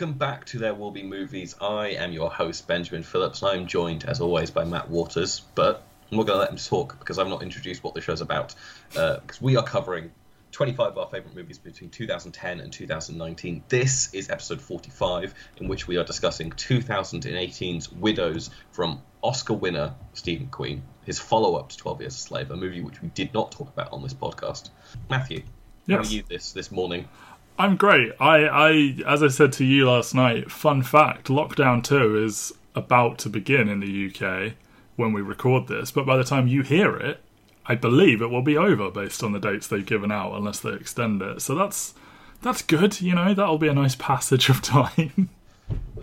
welcome back to There Will Be Movies. I am your host, Benjamin Phillips, and I'm joined, as always, by Matt Waters. But I'm not going to let him talk because I've not introduced what the show's about. Uh, because we are covering 25 of our favourite movies between 2010 and 2019. This is episode 45, in which we are discussing 2018's Widows from Oscar winner Steve McQueen, his follow up to 12 Years a Slave, a movie which we did not talk about on this podcast. Matthew, how are you this, this morning? I'm great. I, I, as I said to you last night, fun fact: Lockdown Two is about to begin in the UK when we record this. But by the time you hear it, I believe it will be over based on the dates they've given out, unless they extend it. So that's that's good. You know, that'll be a nice passage of time.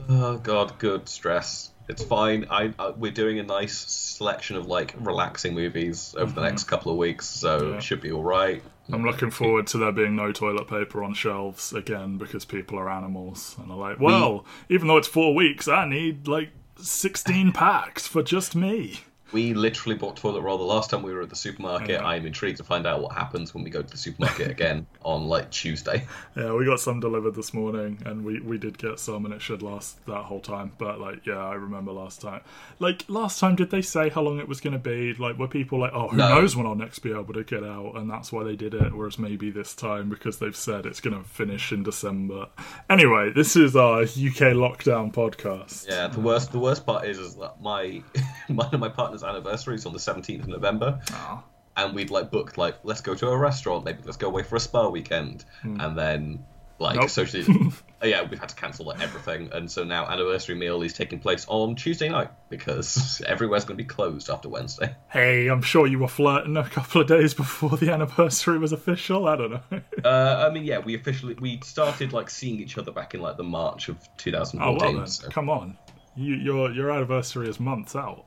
Oh god, good stress. It's fine. I, I we're doing a nice selection of like relaxing movies over the mm-hmm. next couple of weeks, so Yeah. it should be all right. I'm looking forward to there being no toilet paper on shelves again because people are animals and are like, well, even though it's four weeks, I need like 16 packs for just me. We literally bought toilet roll the last time we were at the supermarket. Yeah. I'm intrigued to find out what happens when we go to the supermarket again on like Tuesday. Yeah, we got some delivered this morning, and we, we did get some, and it should last that whole time. But like, yeah, I remember last time. Like last time, did they say how long it was going to be? Like, were people like, oh, who No. knows when I'll next be able to get out, and that's why they did it. Whereas maybe this time, because they've said it's going to finish in December. Anyway, this is our UK lockdown podcast. Yeah, the worst the worst part is is that my one of my partner's anniversary is on the 17th of November. Aw. and we'd like booked like let's go to a restaurant maybe let's go away for a spa weekend and then like Nope. socially yeah we've had to cancel like everything and so now anniversary meal is taking place on tuesday night because everywhere's going to be closed after wednesday Hey, I'm sure you were flirting a couple of days before the anniversary was official. I don't know. uh, i mean yeah we officially we started like seeing each other back in like the march of Oh 2014 well, then, so. come on. You, your your anniversary is months out.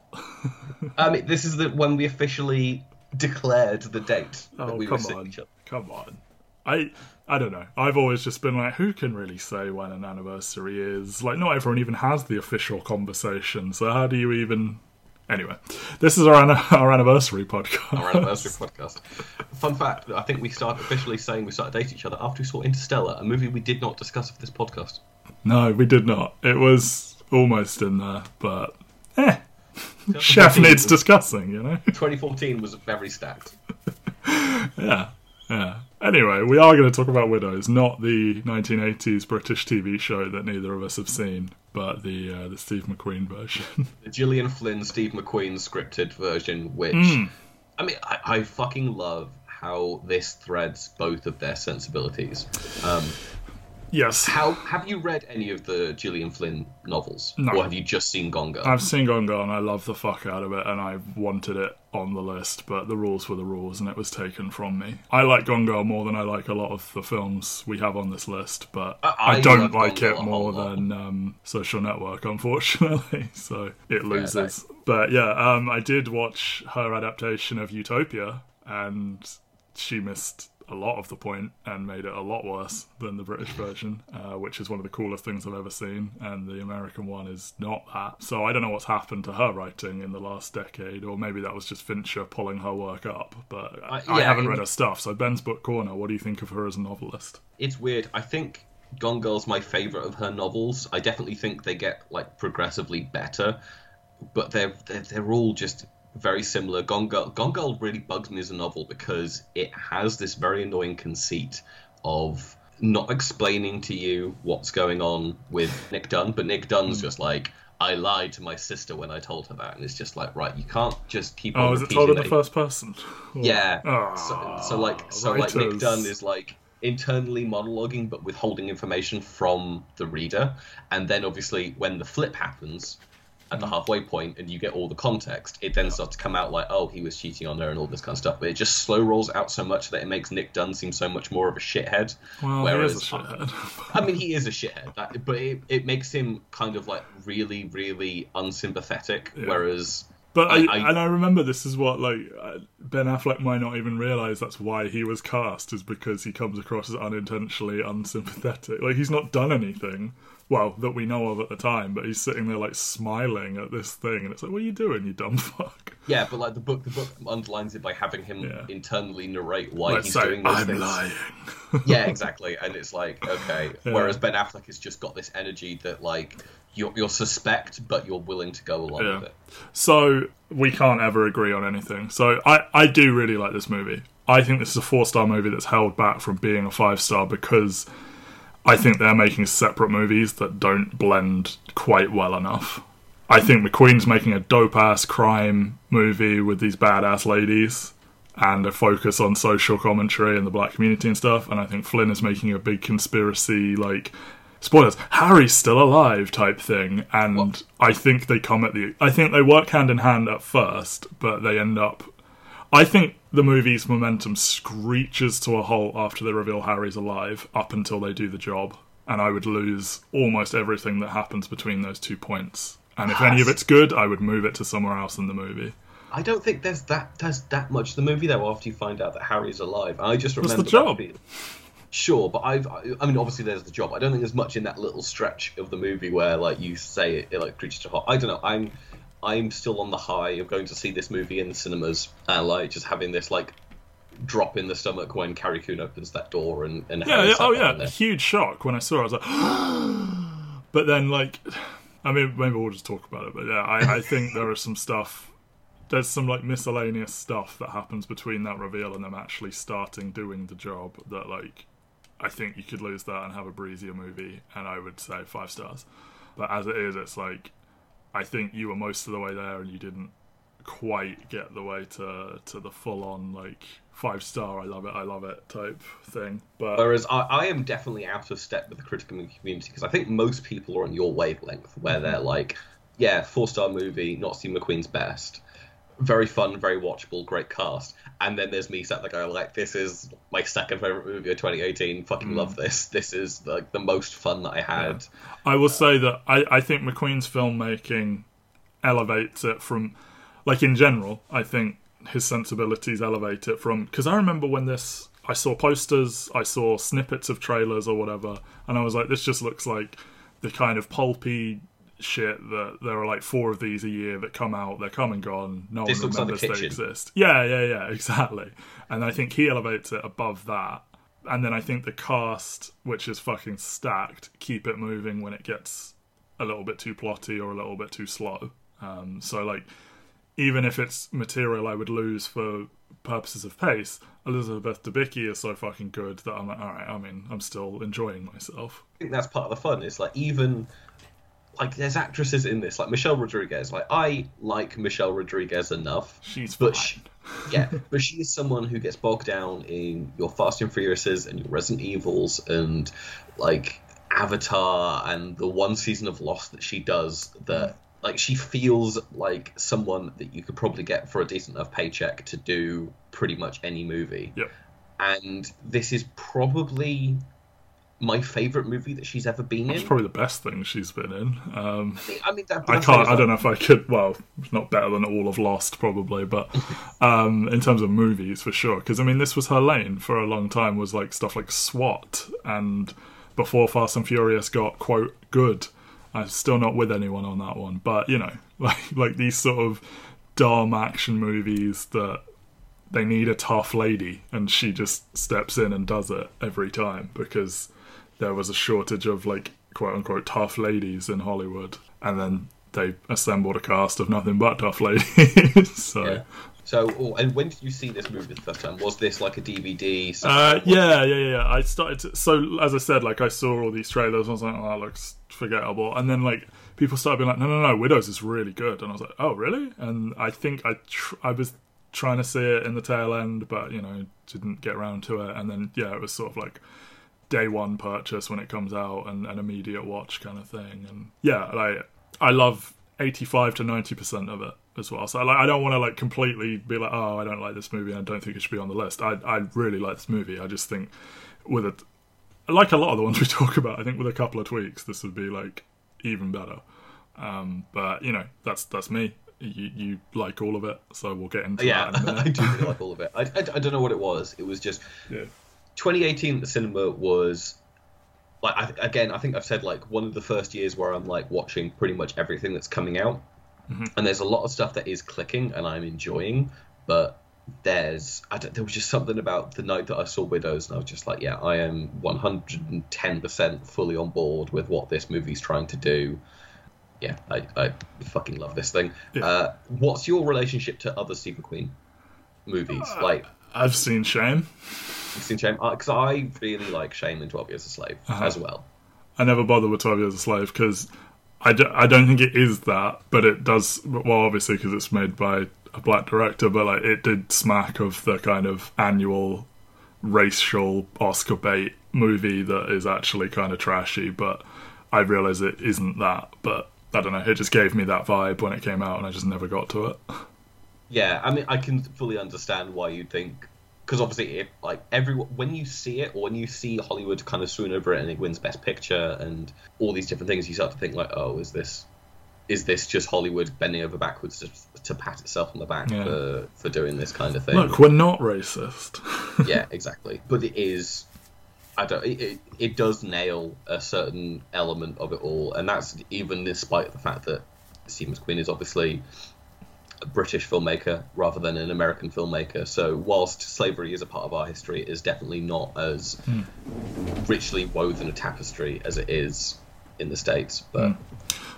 i mean um, this is the when we officially declared the date that Oh, we come seeing on. Come on. I I don't know. I've always just been like, who can really say when an anniversary is? Like, not everyone even has the official conversation. So how do you even? Anyway, this is our an- our anniversary podcast. our anniversary podcast. Fun fact: I think we started officially saying we started dating each other after we saw Interstellar, a movie we did not discuss for this podcast. No, we did not. It was almost in there, but eh. Chef needs discussing, you know. 2014 was very stacked. Yeah, yeah. Anyway, we are going to talk about Widows, not the 1980s British TV show that neither of us have seen, but the uh, the Steve McQueen version. The Gillian Flynn, Steve McQueen scripted version, which Hmm. I mean, I, I fucking love how this threads both of their sensibilities. Um, yes, how have you read any of the Gillian Flynn novels, No. or have you just seen Gone Girl? I've seen Gone Girl and I love the fuck out of it, and I wanted it on the list, but the rules were the rules, and it was taken from me. I like Gone Girl more than I like a lot of the films we have on this list, but I- I, I don't like Girl it more than um, Social Network, unfortunately. so it loses. thanks. but yeah, um, I did watch her adaptation of Utopia, and she missed a lot of the point and made it a lot worse than the British version, uh, which is one of the coolest things I've ever seen. And the American one is not that. So I don't know what's happened to her writing in the last decade, or maybe that was just Fincher pulling her work up. But I, Uh, I haven't read her stuff. So Ben's Book Corner, what do you think of her as a novelist? it's weird. I think Gone Girl's my favorite of her novels. I definitely think they get like progressively better, but they're they're, they're all just very similar. Gone Girl, Gone Girl really bugs me as a novel because it has this very annoying conceit of not explaining to you what's going on with Nick Dunne, but Nick Dunne's Hmm. just like. I lied to my sister when I told her that, and it's just like, right, you can't just keep Oh, on. is it told in the first person? yeah. Ah, so, so like so like Nick writers. Dunne is like internally monologuing but withholding information from the reader, and then obviously when the flip happens at the Mm. halfway point and you get all the context, it then starts to come out like, oh, he was cheating on her and all this kind of stuff. But it just slow rolls out so much that it makes Nick Dunne seem so much more of a shithead. Well, whereas he is a shithead. I mean, he is a shithead, but it, it makes him kind of like really, really unsympathetic. Yeah. Whereas But I, I- I- and I remember this is what like uh, Ben Affleck might not even realize that's why he was cast is because he comes across as unintentionally unsympathetic. Like he's not done anything well that we know of at the time, but he's sitting there like smiling at this thing, and it's like, what are you doing, you dumb fuck? Yeah, but like the book, the book underlines it by having him Yeah. internally narrate why Let's he's say, doing those I'm things. lying. yeah, exactly. And it's like okay. Yeah. Whereas Ben Affleck has just got this energy that like you're you're suspect, but you're willing to go along Yeah. with it. So we can't ever agree on anything. So I, I do really like this movie. I think this is a four star movie that's held back from being a five star because I think they're making separate movies that don't blend quite well enough. I think McQueen's making a dope ass crime movie with these badass ladies and a focus on social commentary and the black community and stuff. And I think Flynn is making a big conspiracy, like, spoilers, Harry's still alive type thing. And What? I think they come at the. I think they work hand in hand at first, but they end up. I think the movie's momentum screeches to a halt after they reveal Harry's alive, up until they do the job. And I would lose almost everything that happens between those two points. And if any of it's good, I would move it to somewhere else in the movie. I don't think there's that there's that much the movie though after you find out that Harry's alive. I just remember the job? Sure, but I've I mean obviously there's the job. I don't think there's much in that little stretch of the movie where like you say it, it like creature to hot. I don't know. I'm I'm still on the high of going to see this movie in the cinemas and like just having this like drop in the stomach when Carrie Coon opens that door and and Yeah, yeah oh yeah, huge shock when I saw it. I was like, but then like, I mean, maybe we'll just talk about it. But yeah, I, I think there is some stuff. There's some like miscellaneous stuff that happens between that reveal and them actually starting doing the job that like, I think you could lose that and have a breezier movie, and I would say five stars. But as it is, it's like, I think you were most of the way there and you didn't quite get the way to to the full on like five star I love it I love it type thing. But Whereas I, I am definitely out of step with the critical community because I think most people are on your wavelength where they're mm-hmm. like, yeah, four star movie, not Steve McQueen's best. Very fun, very watchable, great cast. And then there's me sat there going, like, this is my second favorite movie of 2018. Fucking love mm. this. This is like the most fun that I had. I will say that I, I think McQueen's filmmaking elevates it from, like in general, I think his sensibilities elevate it from. Because I remember when this, I saw posters, I saw snippets of trailers or whatever, and I was like, this just looks like the kind of pulpy shit that there are like four of these a year that come out, they're come and gone, no This one looks like The remembers they exist. Yeah, yeah, yeah, exactly. And I think he elevates it above that. And then I think the cast, which is fucking stacked, keep it moving when it gets a little bit too plotty or a little bit too slow. Um, so like, even if it's material I would lose for purposes of pace, Elizabeth Debicki is so fucking good that I'm like, all right. I mean, I'm still enjoying myself. I think that's part of the fun. It's like even like there's actresses in this, like Michelle Rodriguez. Like I like Michelle Rodriguez enough She's But she, yeah, but she is someone who gets bogged down in your Fast and Furiouses and your Resident Evils and like Avatar and the one season of Lost that she does that like she feels like someone that you could probably get for a decent enough paycheck to do pretty much any movie. Yep. And this is probably my favorite movie that she's ever been in. It's in. probably the best thing she's been in. Um, I mean, that, I can't. I don't know if I could. Well, not better than all of Lost, probably, but um, in terms of movies, for sure. Because I mean, this was her lane for a long time. Was like stuff like SWAT, and before Fast and Furious got quote good. I'm still not with anyone on that one, but you know, like like these sort of dumb action movies that they need a tough lady, and she just steps in and does it every time because there was a shortage of like quote unquote tough ladies in Hollywood, and then they assembled a cast of nothing but tough ladies. so. Yeah. So, oh, and when did you see this movie the first time? Was this like a DVD? Uh, yeah, yeah, yeah. I started to, so as I said, like I saw all these trailers. and I was like, oh, that looks forgettable. And then like people started being like, no, no, no, Widows is really good. And I was like, oh, really? And I think I tr- I was trying to see it in the tail end, but you know didn't get around to it. And then yeah, it was sort of like day one purchase when it comes out and an immediate watch kind of thing. And yeah, like I love eighty five to ninety percent of it as well. So like I don't want to like completely be like, oh, I don't like this movie. I don't think it should be on the list. I I really like this movie. I just think with it, like a lot of the ones we talk about, I think with a couple of tweaks, this would be like even better. Um, but you know, that's that's me. you, you like all of it, so we'll get into yeah, that. In a I do really like all of it. I, I, I don't know what it was. It was just yeah. 2018 at the cinema was like I, again. I think I've said like one of the first years where I'm like watching pretty much everything that's coming out, Mhm. and there's a lot of stuff that is clicking and I'm enjoying, but there's I don't, there was just something about the night that I saw Widows and I was just like, yeah, I am 110% fully on board with what this movie's trying to do. Yeah, I, I fucking love this thing. Yeah. Uh, what's your relationship to other Steve McQueen movies? Uh, like, I've seen Shame. Seen Shame? Because I really like Shame and 12 Years a Slave Uh-huh. as well. I never bother with 12 Years a Slave because I, don't think it is that, but it does. Well, obviously, because it's made by a black director, but like it did smack of the kind of annual racial Oscar bait movie that is actually kind of trashy, but I realise it isn't that. But I don't know, it just gave me that vibe when it came out, and I just never got to it. Yeah, I mean, I can fully understand why you'd think. Because obviously, if, like every when you see it, or when you see Hollywood kind of swoon over it and it wins Best Picture and all these different things, you start to think like, oh, is this is this just Hollywood bending over backwards to, to pat itself on the back Yeah. for for doing this kind of thing? Look, we're not racist. yeah, exactly. But it is. I don't. It, it, it does nail a certain element of it all, and that's even despite the fact that Steve McQueen is obviously a British filmmaker rather than an American filmmaker. So whilst slavery is a part of our history, it is definitely not as richly woven a tapestry as it is in the states. But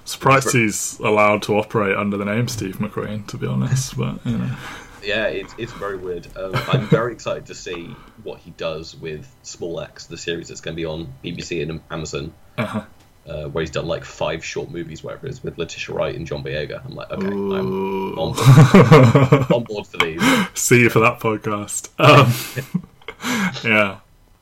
Surprised he's allowed to operate under the name Steve McQueen, to be honest. But you know, yeah, it's it's very weird. Um, I'm very excited to see what he does with Small Axe, the series that's going to be on BBC and Amazon. uh-huh. Uh, where he's done like five short movies, whatever it is, with Letitia Wright and John Boyega. I'm like, okay, I'm on board, on board for these. see you for that podcast. Um, yeah,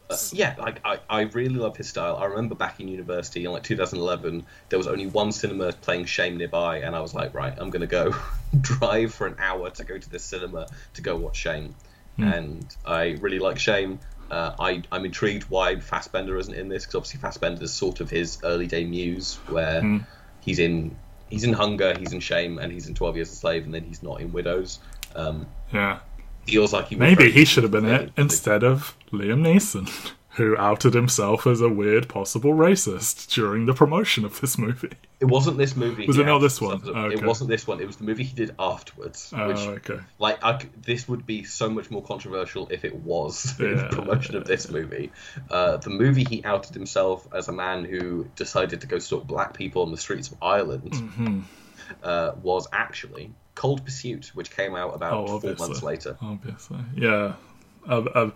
Uh, yeah, like I, I really love his style. I remember back in university in like 2011, there was only one cinema playing Shame nearby, and I was like, right, I'm gonna go drive for an hour to go to this cinema to go watch Shame, and I really like Shame. Uh, I, I'm intrigued why Fassbender isn't in this because obviously Fassbender is sort of his early day muse, where he's in he's in Hunger, he's in Shame, and he's in 12 Years a Slave, and then he's not in Widows. Um, yeah. feels like he Maybe he should have been it instead of Liam Neeson, who outed himself as a weird possible racist during the promotion of this movie. It wasn't this movie. Was it not this one? himself as a- Oh, okay. It wasn't this one. It was the movie he did afterwards. Oh, which, okay. like, I this would be so much more controversial if it was in the Yeah. promotion of this movie. Uh, the movie he outed himself as a man who decided to go stalk black people on the streets of Ireland Mm-hmm. uh, was actually Cold Pursuit, which came out about Oh, four months later. Obviously, yeah. A, a,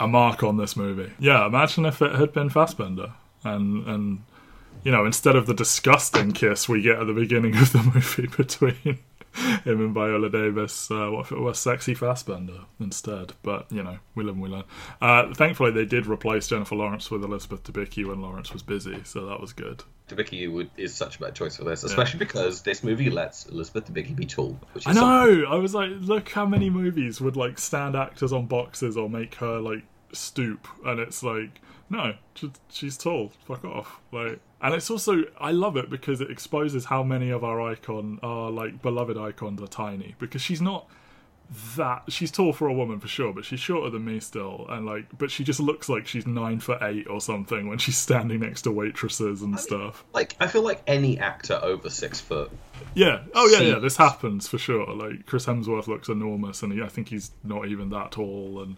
a mark on this movie. Yeah, imagine if it had been Fassbender, and and you know, instead of the disgusting kiss we get at the beginning of the movie between him and Viola Davis, uh, what if it was sexy Fassbender instead? But you know, we live and we learn. Uh, thankfully, they did replace Jennifer Lawrence with Elizabeth Debicki when Lawrence was busy, so that was good. Debicki would, is such a better choice for this, especially because this movie lets Elizabeth Debicki be tall. Which I is something- know. I was like, look how many movies would like stand actors on boxes or make her like stoop, and it's like, no, she- she's tall. Fuck off. Like, and it's also I love it because it exposes how many of our icon, our like beloved icons, are tiny because she's not that she's tall for a woman for sure, but she's shorter than me still, and like, but she just looks like she's nine foot eight or something when she's standing next to waitresses and stuff. Like, I feel like any actor over six foot Yeah. Oh yeah, yeah. This happens for sure. Like Chris Hemsworth looks enormous, and he, I think he's not even that tall. And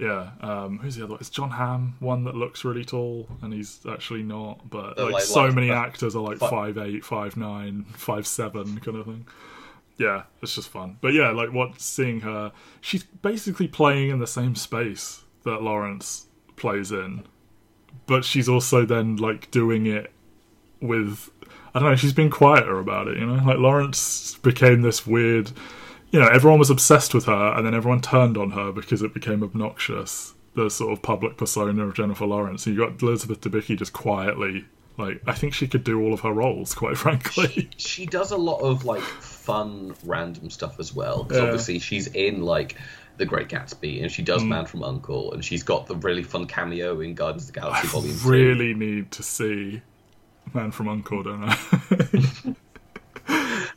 yeah, um, who's the other? one? Is Jon Hamm one that looks really tall, and he's actually not. But like, like- so like- many actors are like fi- five eight, five nine, five seven kind of thing. Yeah, it's just fun. But yeah, like what seeing her, she's basically playing in the same space that Lawrence plays in, but she's also then like doing it with I don't know, she's been quieter about it, you know? Like Lawrence became this weird you know, everyone was obsessed with her and then everyone turned on her because it became obnoxious. The sort of public persona of Jennifer Lawrence. And you got Elizabeth Debicki just quietly like I think she could do all of her roles, quite frankly. she does a lot of like fun random stuff as well 'cause Yeah. obviously she's in like the great gatsby and she Mm. does man from uncle and she's got the really fun cameo in guardians of the galaxy volume 2 really need to see Man from Uncle, don't I?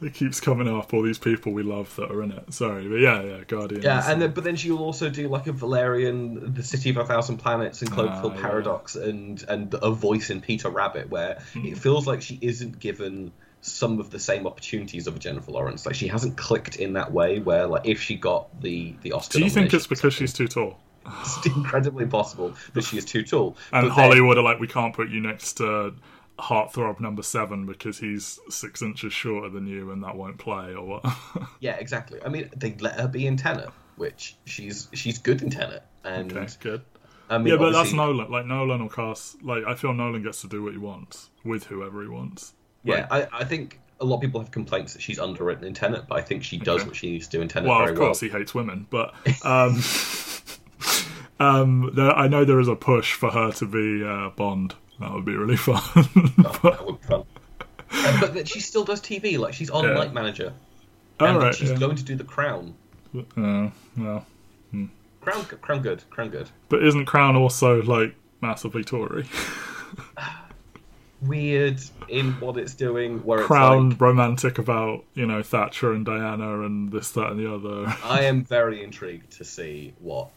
it keeps coming up. All these people we love that are in it. Sorry, but yeah, yeah, Guardians. Yeah, and then, but then she'll also do like a Valerian, the City of a Thousand Planets, and Cloverfield Ah, yeah. Paradox, and and a voice in Peter Rabbit, where Hmm. it feels like she isn't given some of the same opportunities of a Jennifer Lawrence. Like she hasn't clicked in that way. Where like if she got the the Oscar, Do you think it's because she's too tall? it's incredibly possible that she is too tall? And But then- Hollywood are like, we can't put you next to Heartthrob number seven because he's six inches shorter than you, and that won't play, or what? Yeah, exactly. I mean, they let her be in Tenet, which she's she's good in Tenet, and okay, good. I mean, Yeah, but that's Nolan. Like Nolan will cast. Like I feel Nolan gets to do what he wants with whoever he wants. Yeah, I, I think a lot of people have complaints that she's underwritten in Tenet, but I think she does Okay. what she needs to do in Tenet Well, of course well. he hates women, but um, um, there, I know there is a push for her to be uh, Bond. That would be really fun. Oh, that would be fun. Uh, but that she still does TV, like she's on Yeah. Night Manager, and right. she's yeah. going to do the Crown. Uh, well, Crown, Crown, good, Crown, good. but isn't Crown also like massively Tory? Weird in what it's doing, where it's Crown like, romantic about you know Thatcher and Diana and this, that, and the other. I am very intrigued to see what.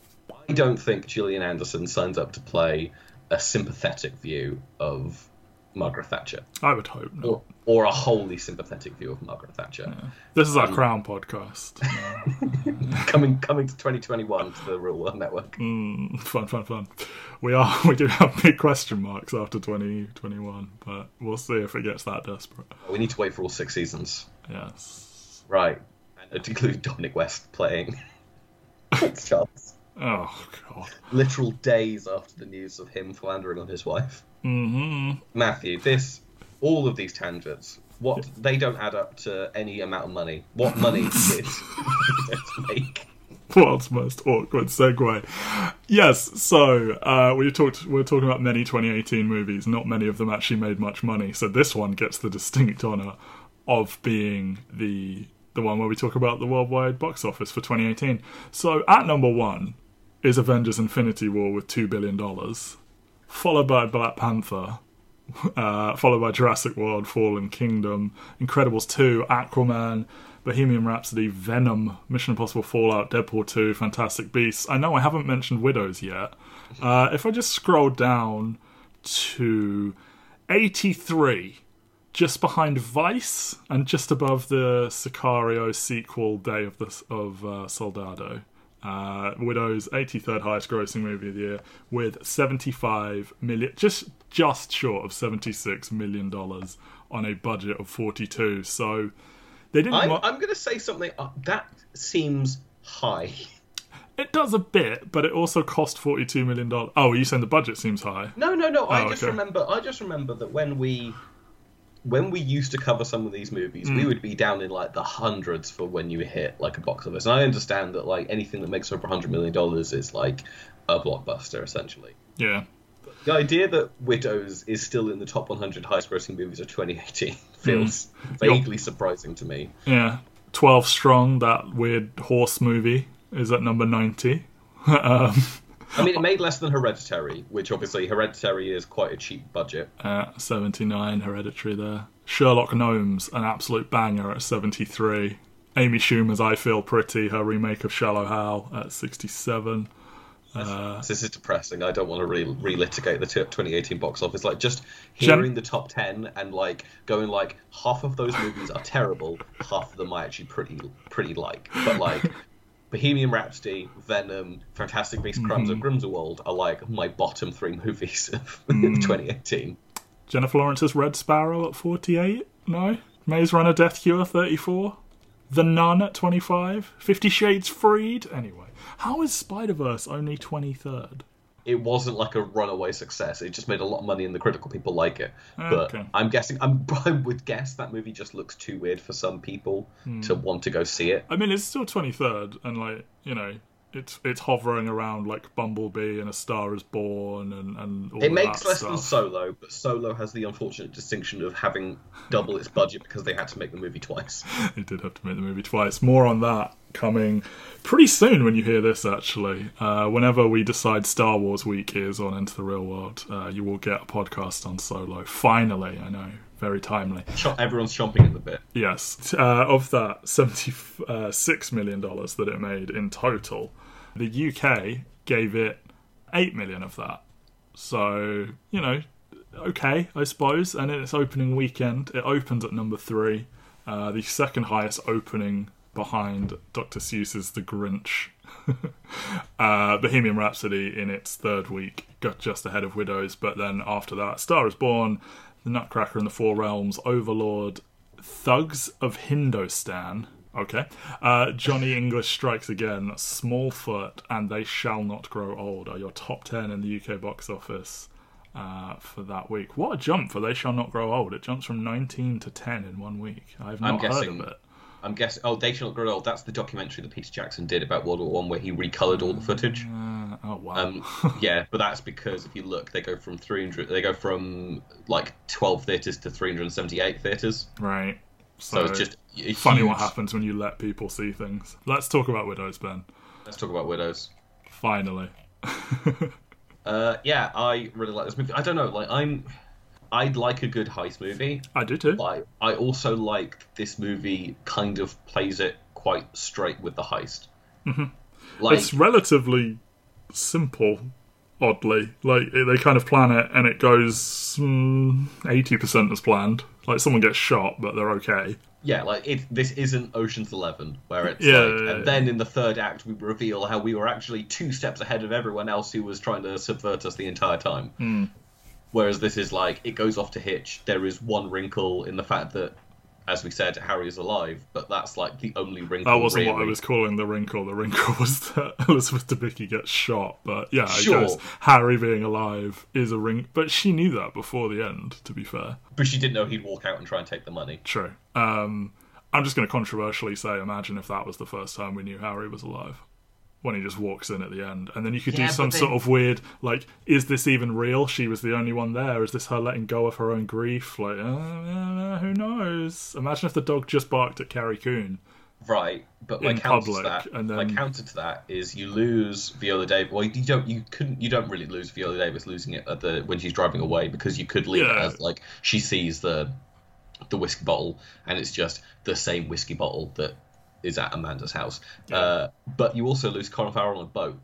I don't think Gillian Anderson signs up to play a sympathetic view of Margaret Thatcher, I would hope not. or, or a wholly sympathetic view of Margaret Thatcher. This is our um, Crown podcast. Coming coming to 2021 to the Real World Network. Mm, fun, fun, fun. We are we do have big question marks after 2021, but we'll see if it gets that desperate. We need to wait for all six seasons. Yes. Right. And to include Dominic West playing Charles. Oh god. Literal days after the news of him philandering on his wife. hmm Matthew, this, all of these tangents, what they don't add up to any amount of money. What money did make? World's most awkward segue. Yes, so uh, we talked. We're talking about many 2018 movies. Not many of them actually made much money. So this one gets the distinct honor of being the the one where we talk about the worldwide box office for 2018. So at number one is Avengers: Infinity War with two billion dollars, followed by Black Panther, uh, followed by Jurassic World: Fallen Kingdom, Incredibles 2, Aquaman, Bohemian Rhapsody, Venom, Mission Impossible: Fallout, Deadpool 2, Fantastic Beasts. I know I haven't mentioned Widows yet. Uh, if I just scroll down to 83, just behind Vice and just above the Sicario sequel, Day of the of uh, Soldado. Uh, Widow's 83rd highest grossing movie of the year with 75 million, just just short of 76 million dollars on a budget of 42. So they didn't. I'm, mo- I'm going to say something. Uh, that seems high. it does a bit, but it also cost 42 million dollars. Oh, are you saying the budget seems high? No, no, no. I Oh, just okay. remember. I just remember that when we, when we used to cover some of these movies, Hmm. we would be down in like the hundreds for when you hit like a box office. And I understand that like anything that makes over hundred million dollars is like a blockbuster essentially. Yeah. The idea that Widows is still in the top 100 highest grossing movies of 2018 feels vaguely surprising to me. Yeah, Twelve Strong, that weird horse movie, is at number ninety. um, I mean, it made less than Hereditary, which obviously Hereditary is quite a cheap budget. uh, seventy-nine, Hereditary. There, Sherlock Gnomes, an absolute banger at seventy-three. Amy Schumer's I Feel Pretty, her remake of Shallow Hal at sixty-seven. Uh, this is depressing. I don't want to re- relitigate the t- 2018 box office. Like just Gen- hearing the top 10 and like going like half of those movies are terrible, half of them I actually pretty pretty like. But like Bohemian Rhapsody, Venom, Fantastic Beasts, Crimes of mhm. Grindelwald are like my bottom three movies of mhm. 2018. Jennifer Lawrence's Red Sparrow at forty-eight. No, Maze Runner: Death Cure thirty-four. The Nun at twenty-five. Fifty Shades Freed. Anyway, how is Spider Verse only twenty-third? It wasn't like a runaway success. It just made a lot of money, and the critical people like it. But I'm guessing, I'm, I would guess that movie just looks too weird for some people to hmm. want to go see it. I mean, it's still twenty third, and like you know, it's it's hovering around like Bumblebee and A Star Is Born, and and all It makes less stuff. than Solo, but Solo has the unfortunate distinction of having double its budget because they had to make the movie twice. It did have to make the movie twice. More on that coming pretty soon when you hear this. Actually, uh, whenever we decide Star Wars week is on Into the Real World, uh, you will get a podcast on Solo. Finally, I know, very timely. Everyone's chomping at the bit. Yes. Uh, of that $76 million that it made in total, the UK gave it 8 million of that. So, you know, okay, I suppose. And in its opening weekend, it opened at number three, uh, the second highest opening behind Dr. Seuss's The Grinch. uh, Bohemian Rhapsody in its third week got just ahead of Widows, but then after that, Star is Born, The Nutcracker and the Four Realms, Overlord, Thugs of Hindostan. Okay. Uh, Johnny English Strikes Again, Smallfoot, and They Shall Not Grow Old are your top 10 in the UK box office uh, for that week. What a jump for They Shall Not Grow Old. It jumps from 19 to 10 in one week. I've not I'm guessing, heard of it. I'm guessing. Oh, They Shall Not Grow Old. That's the documentary that Peter Jackson did about World War One, where he recolored all the footage. Uh, oh, wow. Um, yeah, but that's because if you look, they go from 300. They go from like 12 theaters to 378 theaters. right. So, it's just a funny huge- what happens when you let people see things. Let's talk about Widows, Ben. Let's talk about Widows. Finally. Uh, yeah, I really like this movie. I don't know, like I'm, I'd like a good heist movie. I do too. But I, I also like this movie kind of plays it quite straight with the heist. Mm-hmm. Like it's relatively simple, oddly. Like they kind of plan it, and it goes eighty percent as planned. Like someone gets shot, but they're okay. yeah, like it. This isn't Ocean's Eleven where it's Yeah, like, yeah, yeah. and then in the third act we reveal how we were actually two steps ahead of everyone else who was trying to subvert us the entire time. Hmm. Whereas this is like it goes off to Hitch. There is one wrinkle in the fact that, as we said, Harry is alive, but that's like the only wrinkle. That wasn't what I was calling the wrinkle. The wrinkle was that Elizabeth Debicki gets shot. But yeah, Sure. I guess Harry being alive is a ring. But she knew that before the end. To be fair, But she didn't know he'd walk out and try and take the money. true. Um, I'm just going to controversially say, imagine if that was the first time we knew Harry was alive. When he just walks in at the end, and then you could Yeah, do some but then- sort of weird, like, is this even real? She was the only one there. Is this her letting go of her own grief? Like, uh, uh, who knows? Imagine if the dog just barked at Carrie Coon. Right, but my In counter public, to that, and my then- counter to that is you lose Viola Davis. Well, you don't, you couldn't, you don't really lose Viola Davis losing it at the when she's driving away because you could leave it as like she sees the the whiskey bottle and it's just the same whiskey bottle that is at Amanda's house. Uh, but you also lose Colin Farrell on a boat,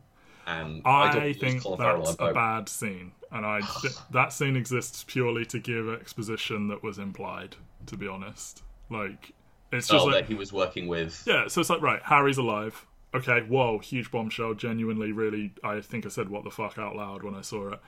and I, I think Colin Farrell on that's a a bad scene, and I that scene exists purely to give exposition that was implied. To be honest, like it's just oh, like that he was working with. yeah. So it's like right, Harry's alive. Okay, whoa, huge bombshell. Genuinely, really, I think I said what the fuck out loud when I saw it,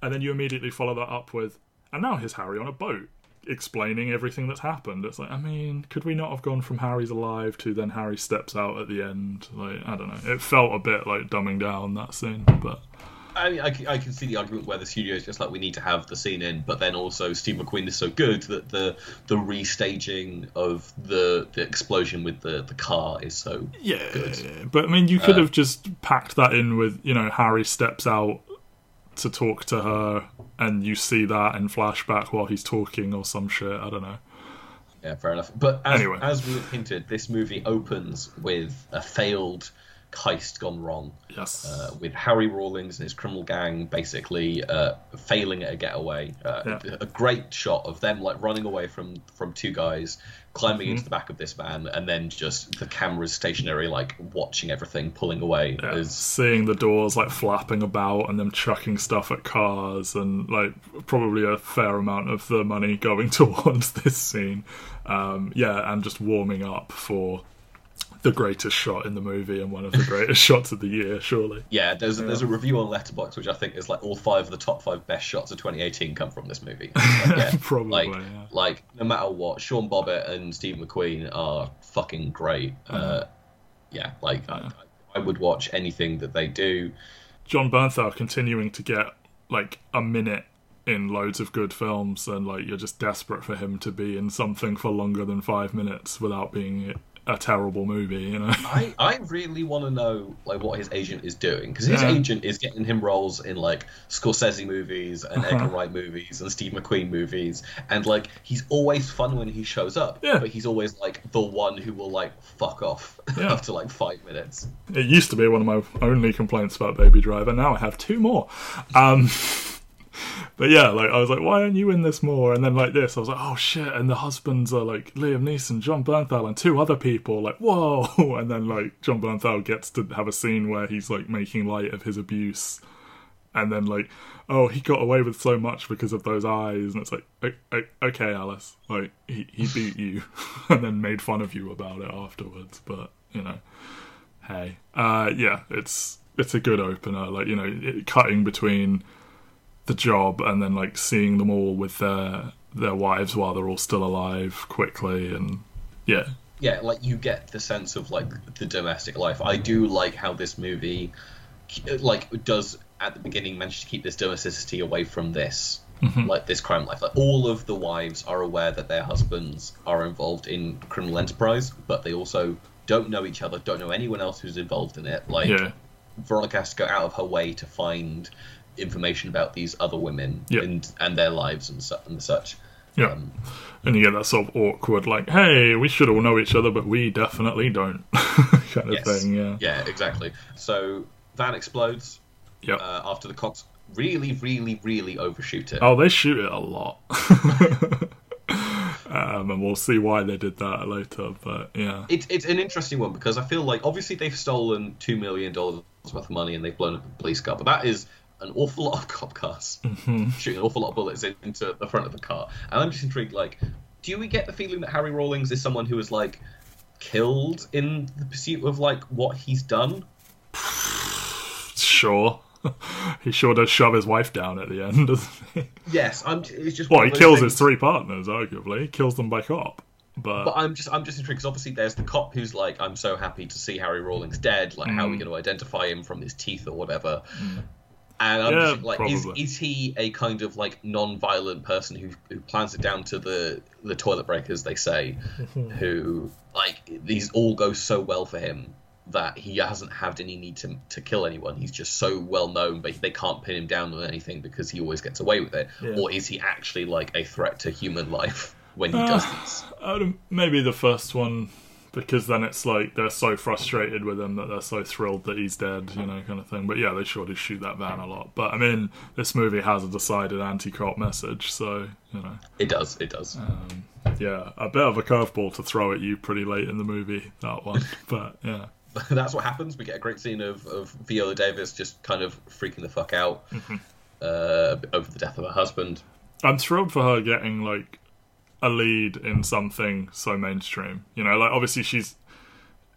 and then you immediately follow that up with, and now here's Harry on a boat. Explaining everything that's happened. It's like, I mean, could we not have gone from Harry's alive to then Harry steps out at the end? Like, I don't know. It felt a bit like dumbing down that scene, but I, mean, I can see the argument where the studio is just like we need to have the scene in, but then also Steve McQueen is so good that the the restaging of the the explosion with the, the car is so Yeah, good. but I mean, you could Uh, have just packed that in with you know Harry steps out to talk to her, and you see that in flashback while he's talking or some shit. I don't know. Yeah, fair enough. But as, Anyway. as we have hinted, this movie opens with a failed heist gone wrong, Yes, uh, with Harry Rawlings and his criminal gang basically uh, failing at a getaway. Uh, Yeah. A great shot of them like running away from from two guys, climbing Mm-hmm. into the back of this van, and then just the camera's stationary, like watching everything pulling away. Yeah, Is seeing the doors like flapping about and them chucking stuff at cars and like probably a fair amount of the money going towards this scene. Um, yeah, and just warming up for the greatest shot in the movie and one of the greatest shots of the year, surely. yeah, there's there's a review on Letterboxd which I think is like all five of the top five best shots of 2018 come from this movie. Like, yeah, Probably, like yeah. like no matter what, Sean Bobbitt and Steve McQueen are fucking great. Uh-huh. Uh, yeah, like I, I would watch anything that they do. Jon Bernthal continuing to get like a minute in loads of good films, and like you're just desperate for him to be in something for longer than five minutes without being a terrible movie, you know? I, I really want to know like what his agent is doing because his Yeah. agent is getting him roles in like Scorsese movies and Uh-huh. Edgar Wright movies and Steve McQueen movies and like he's always fun when he shows up Yeah. but he's always like the one who will like fuck off Yeah. after like five minutes It used to be one of my only complaints about Baby Driver. Now I have two more. Um, but yeah, like I was like, why aren't you in this more? And then like this, I was like, oh shit! And the husbands are like Liam Neeson, Jon Bernthal, and two other people. Like whoa! And then like Jon Bernthal gets to have a scene where he's like making light of his abuse, and then like, oh, he got away with so much because of those eyes, and it's like, okay, Alice, like he he beat you, and then made fun of you about it afterwards. But you know, hey, uh, yeah, it's it's a good opener. Like you know, it, cutting between the job and then like seeing them all with their their wives while they're all still alive quickly and yeah yeah like you get the sense of like the domestic life i do like how this movie like does at the beginning manage to keep this domesticity away from this mm-hmm. like this crime life like all of the wives are aware that their husbands are involved in criminal enterprise but they also don't know each other don't know anyone else who's involved in it like yeah. veronica has to go out of her way to find information about these other women yep. and and their lives and, su- and such. Yeah, um, and you get that sort of awkward, like, "Hey, we should all know each other, but we definitely don't," kind of yes. thing. Yeah, yeah, exactly. So van explodes. Yeah. Uh, after the cops really, really, really overshoot it. Oh, they shoot it a lot. um, and we'll see why they did that later. But yeah, it's it's an interesting one because I feel like obviously they've stolen two million dollars worth of money and they've blown up a police car, but that is an awful lot of cop cars, mm-hmm. shooting an awful lot of bullets into the front of the car. And I'm just intrigued, like, do we get the feeling that Harry Rawlings is someone who is like killed in the pursuit of like what he's done? Sure. he sure does shove his wife down at the end, doesn't he? Yes, I'm. It's just. Well, he kills things. his three partners. Arguably, he kills them by cop. But... but I'm just I'm just intrigued because obviously there's the cop who's like I'm so happy to see Harry Rawlings dead. Like, mm. how are we mm. going to identify him from his teeth or whatever? Mm. And I'm yeah, just like, is, is he a kind of like non-violent person who who plans it down to the the toilet break, as they say, who like these all go so well for him that he hasn't had any need to to kill anyone. He's just so well known, but they can't pin him down on anything because he always gets away with it. Yeah. Or is he actually like a threat to human life when he uh, does this? maybe the first one because then it's like they're so frustrated with him that they're so thrilled that he's dead, you know, kind of thing. But yeah, they sure do shoot that van a lot. But I mean, this movie has a decided anti-cop message, so you know, it does, it does. Um, yeah, a bit of a curveball to throw at you pretty late in the movie that one, but yeah. That's what happens. We get a great scene of, of Viola Davis just kind of freaking the fuck out mm-hmm. uh, over the death of her husband. I'm thrilled for her getting like a lead in something so mainstream. You know, like obviously she's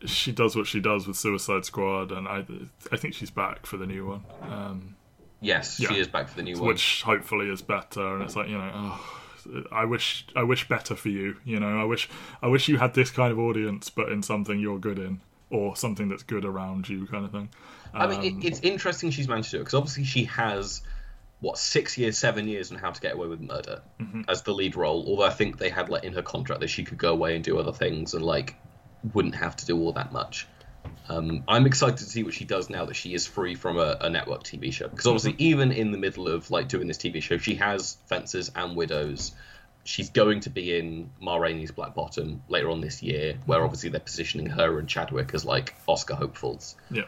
she does what she does with Suicide Squad, and I I think she's back for the new one. Um, yes, yeah. she is back for the new one, which hopefully is better. And it's like you know, oh, I wish I wish better for you. You know, I wish I wish you had this kind of audience, but in something you're good in, or something that's good around you, kind of thing. Um, I mean, it, um, it's interesting she's managed to do it because obviously she has what six years, seven years on How to Get Away with Murder mm-hmm. as the lead role. Although I think they had like in her contract that she could go away and do other things and like wouldn't have to do all that much. Um, I'm excited to see what she does now that she is free from a, a network TV show. Because obviously, mm-hmm. even in the middle of like doing this TV show, she has Fences and Widows. She's going to be in Ma Rainey's Black Bottom later on this year, where mm-hmm. obviously they're positioning her and Chadwick as like Oscar hopefuls. Yeah.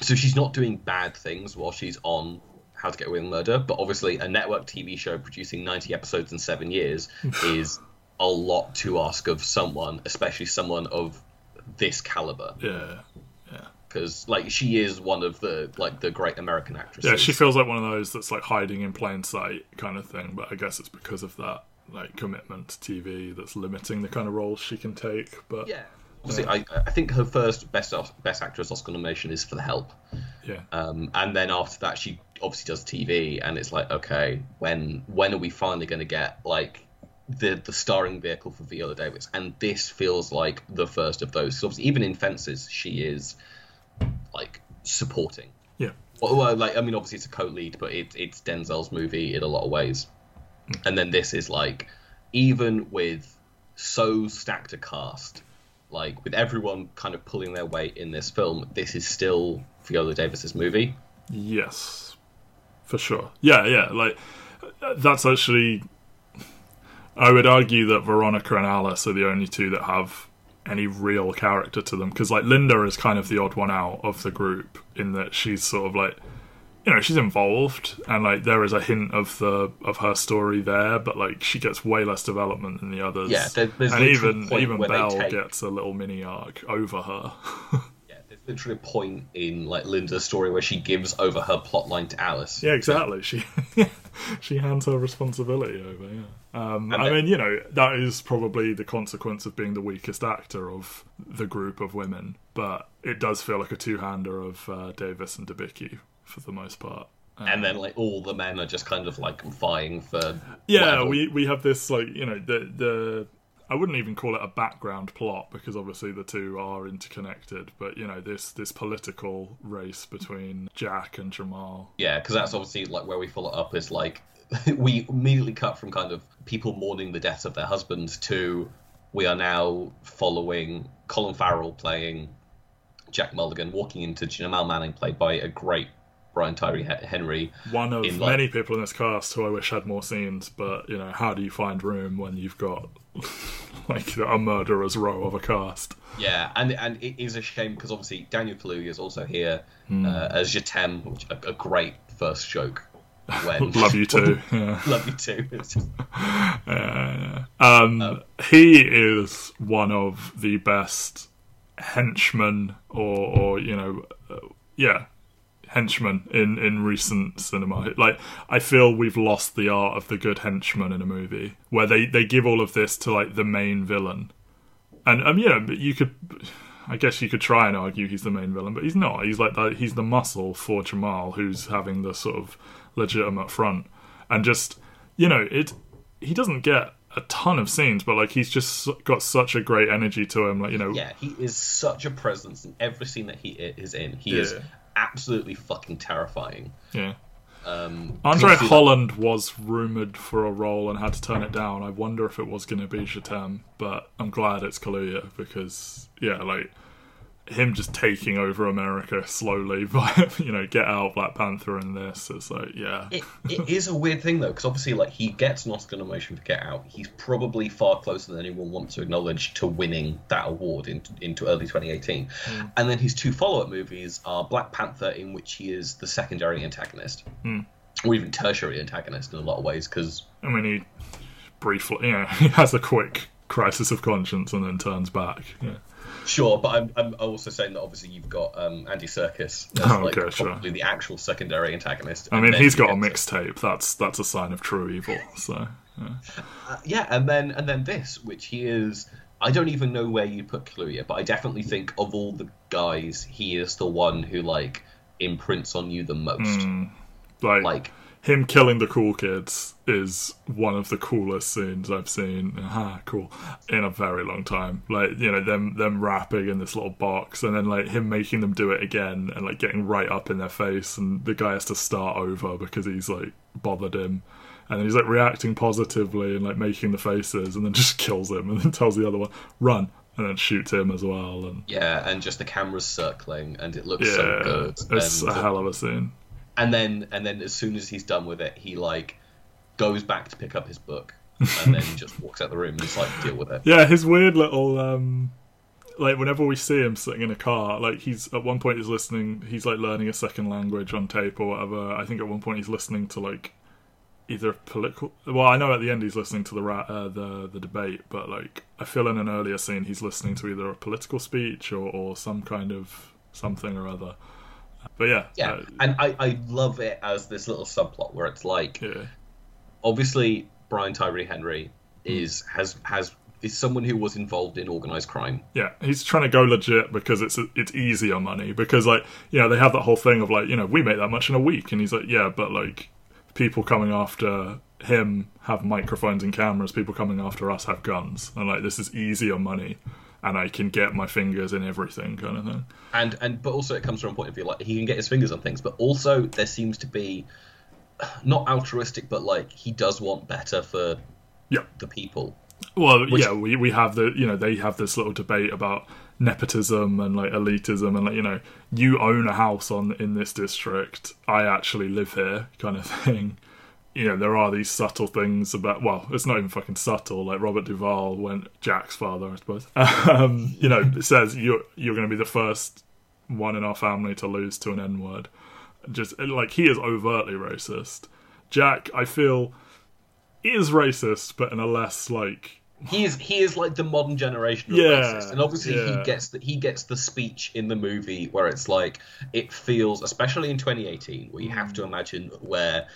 So she's not doing bad things while she's on how to Get Away with Murder, but obviously a network TV show producing 90 episodes in seven years is a lot to ask of someone, especially someone of this caliber. Yeah, yeah. Because like she is one of the like the great American actresses. Yeah, she feels like one of those that's like hiding in plain sight kind of thing. But I guess it's because of that like commitment to TV that's limiting the kind of roles she can take. But yeah, obviously, I, I think her first best best actress Oscar nomination is for The Help. Yeah. Um, and then after that, she obviously does TV, and it's like, okay, when when are we finally going to get like the the starring vehicle for Viola Davis? And this feels like the first of those. So obviously, even in Fences, she is like supporting. Yeah. Well, well like I mean, obviously it's a co-lead, but it, it's Denzel's movie in a lot of ways. Mm. And then this is like, even with so stacked a cast, like with everyone kind of pulling their weight in this film, this is still Viola Davis's movie. Yes, for sure. Yeah, yeah. Like that's actually. I would argue that Veronica and Alice are the only two that have any real character to them because like Linda is kind of the odd one out of the group in that she's sort of like you know she's involved and like there is a hint of the of her story there but like she gets way less development than the others Yeah, there- there's and even even belle take- gets a little mini arc over her literally a point in like Linda's story where she gives over her plotline to Alice. yeah exactly she she hands her responsibility over yeah um, I then- mean, you know, that is probably the consequence of being the weakest actor of the group of women, but it does feel like a two-hander of uh, Davis and Debicki for the most part. And then like all the men are just kind of like vying for Yeah, whatever. we we have this like you know the the I wouldn't even call it a background plot because obviously the two are interconnected, but you know this this political race between Jack and Jamal. Yeah, because that's obviously like where we follow up is like we immediately cut from kind of people mourning the death of their husbands to we are now following Colin Farrell playing Jack Mulligan walking into Jamal Manning played by a great Brian Tyree Henry. One of In, like- many people in this cast who I wish had more scenes, but you know how do you find room when you've got like a murderer's row of a cast? Yeah, and and it is a shame because obviously Daniel Kaluuya is also here uh, as Jatemme, which a, a great first joke. When Love you too. Yeah. love you too. Just- Uh, um, he is one of the best henchmen, or, or you know, uh, yeah, henchmen in in recent cinema. Like, I feel we've lost the art of the good henchman in a movie, where they they give all of this to like the main villain, and um, you know, but you could. I guess you could try and argue he's the main villain, but he's not. He's like the, he's the muscle for Jamal, who's having the sort of legitimate front, and just you know it. He doesn't get a ton of scenes, but like he's just got such a great energy to him. Like you know, yeah, he is such a presence in every scene that he is in. He is Yeah. Absolutely fucking terrifying. yeah. Um, Andre Holland was rumored for a role and had to turn it down. I wonder if it was going to be Jatemme, but I'm glad it's Kaluuya because yeah, like him just taking over America slowly. By you know, Get Out, Black Panther, and this. It's like yeah, It, it is a weird thing though, because obviously, like he gets an Oscar nomination for Get Out. He's probably far closer than anyone wants to acknowledge to winning that award in, into early 2018. Hmm. And then his two follow-up movies are Black Panther, in which he is the secondary antagonist, hmm. or even tertiary antagonist in a lot of ways, because I mean he briefly, yeah, he has a quick crisis of conscience and then turns back. Yeah. Sure, but I'm, I'm also saying that obviously you've got um, Andy Serkis as Oh, like okay, sure. probably the actual secondary antagonist. I mean, he's got a to- mixtape. That's that's a sign of true evil. So yeah. Uh, yeah, and then and then this, which he is. I don't even know where you put Kaluuya, but I definitely think of all the guys, he is the one who like imprints on you the most. like, Like, him killing the cool kids is one of the coolest scenes I've seen. Aha, cool in a very long time. Like you know them them rapping in this little box, and then like him making them do it again, and like getting right up in their face, and the guy has to start over because he's like bothered him. And then he's like reacting positively and like making the faces, and then just kills him, and then tells the other one run, and then shoots him as well. And yeah, and just the camera's circling, and it looks yeah, so good. it's and, a hell of a scene. And then and then as soon as he's done with it, he like goes back to pick up his book, and then just walks out the room and just like deal with it. Yeah, his weird little um like whenever we see him sitting in a car, like he's at one point he's listening he's like learning a second language on tape or whatever. I think at one point he's listening to like either political well, I know at the end he's listening to the uh, the the debate, but like I feel in an earlier scene he's listening to either a political speech or, or some kind of something or other. But yeah, Yeah, uh, and I, I love it as this little subplot where it's like yeah. obviously Brian Tyree Henry is has has is someone who was involved in organized crime. Yeah, he's trying to go legit because it's it's easier money because like you know they have that whole thing of like you know we make that much in a week. And he's like yeah but like people coming after him have microphones and cameras. People coming after us have guns. And like this is easier money and I can get my fingers in everything kind of thing. and and but also it comes from a point of view like he can get his fingers on things but also there seems to be not altruistic but like he does want better for Yeah. the people Well, Which- yeah, we we have the you know they have this little debate about nepotism and like elitism and like you know you own a house on in this district, I actually live here kind of thing. You know there are these subtle things about well it's not even fucking subtle like Robert Duvall when Jack's father I suppose um, you know says you're you're going to be the first one in our family to lose to an N word just like he is overtly racist. Jack, I feel, is racist, but in a less like he is he is like the modern generation of Yeah, racist, and obviously yeah. he gets the, he gets the speech in the movie where it's like it feels, especially in 2018, where you have to imagine where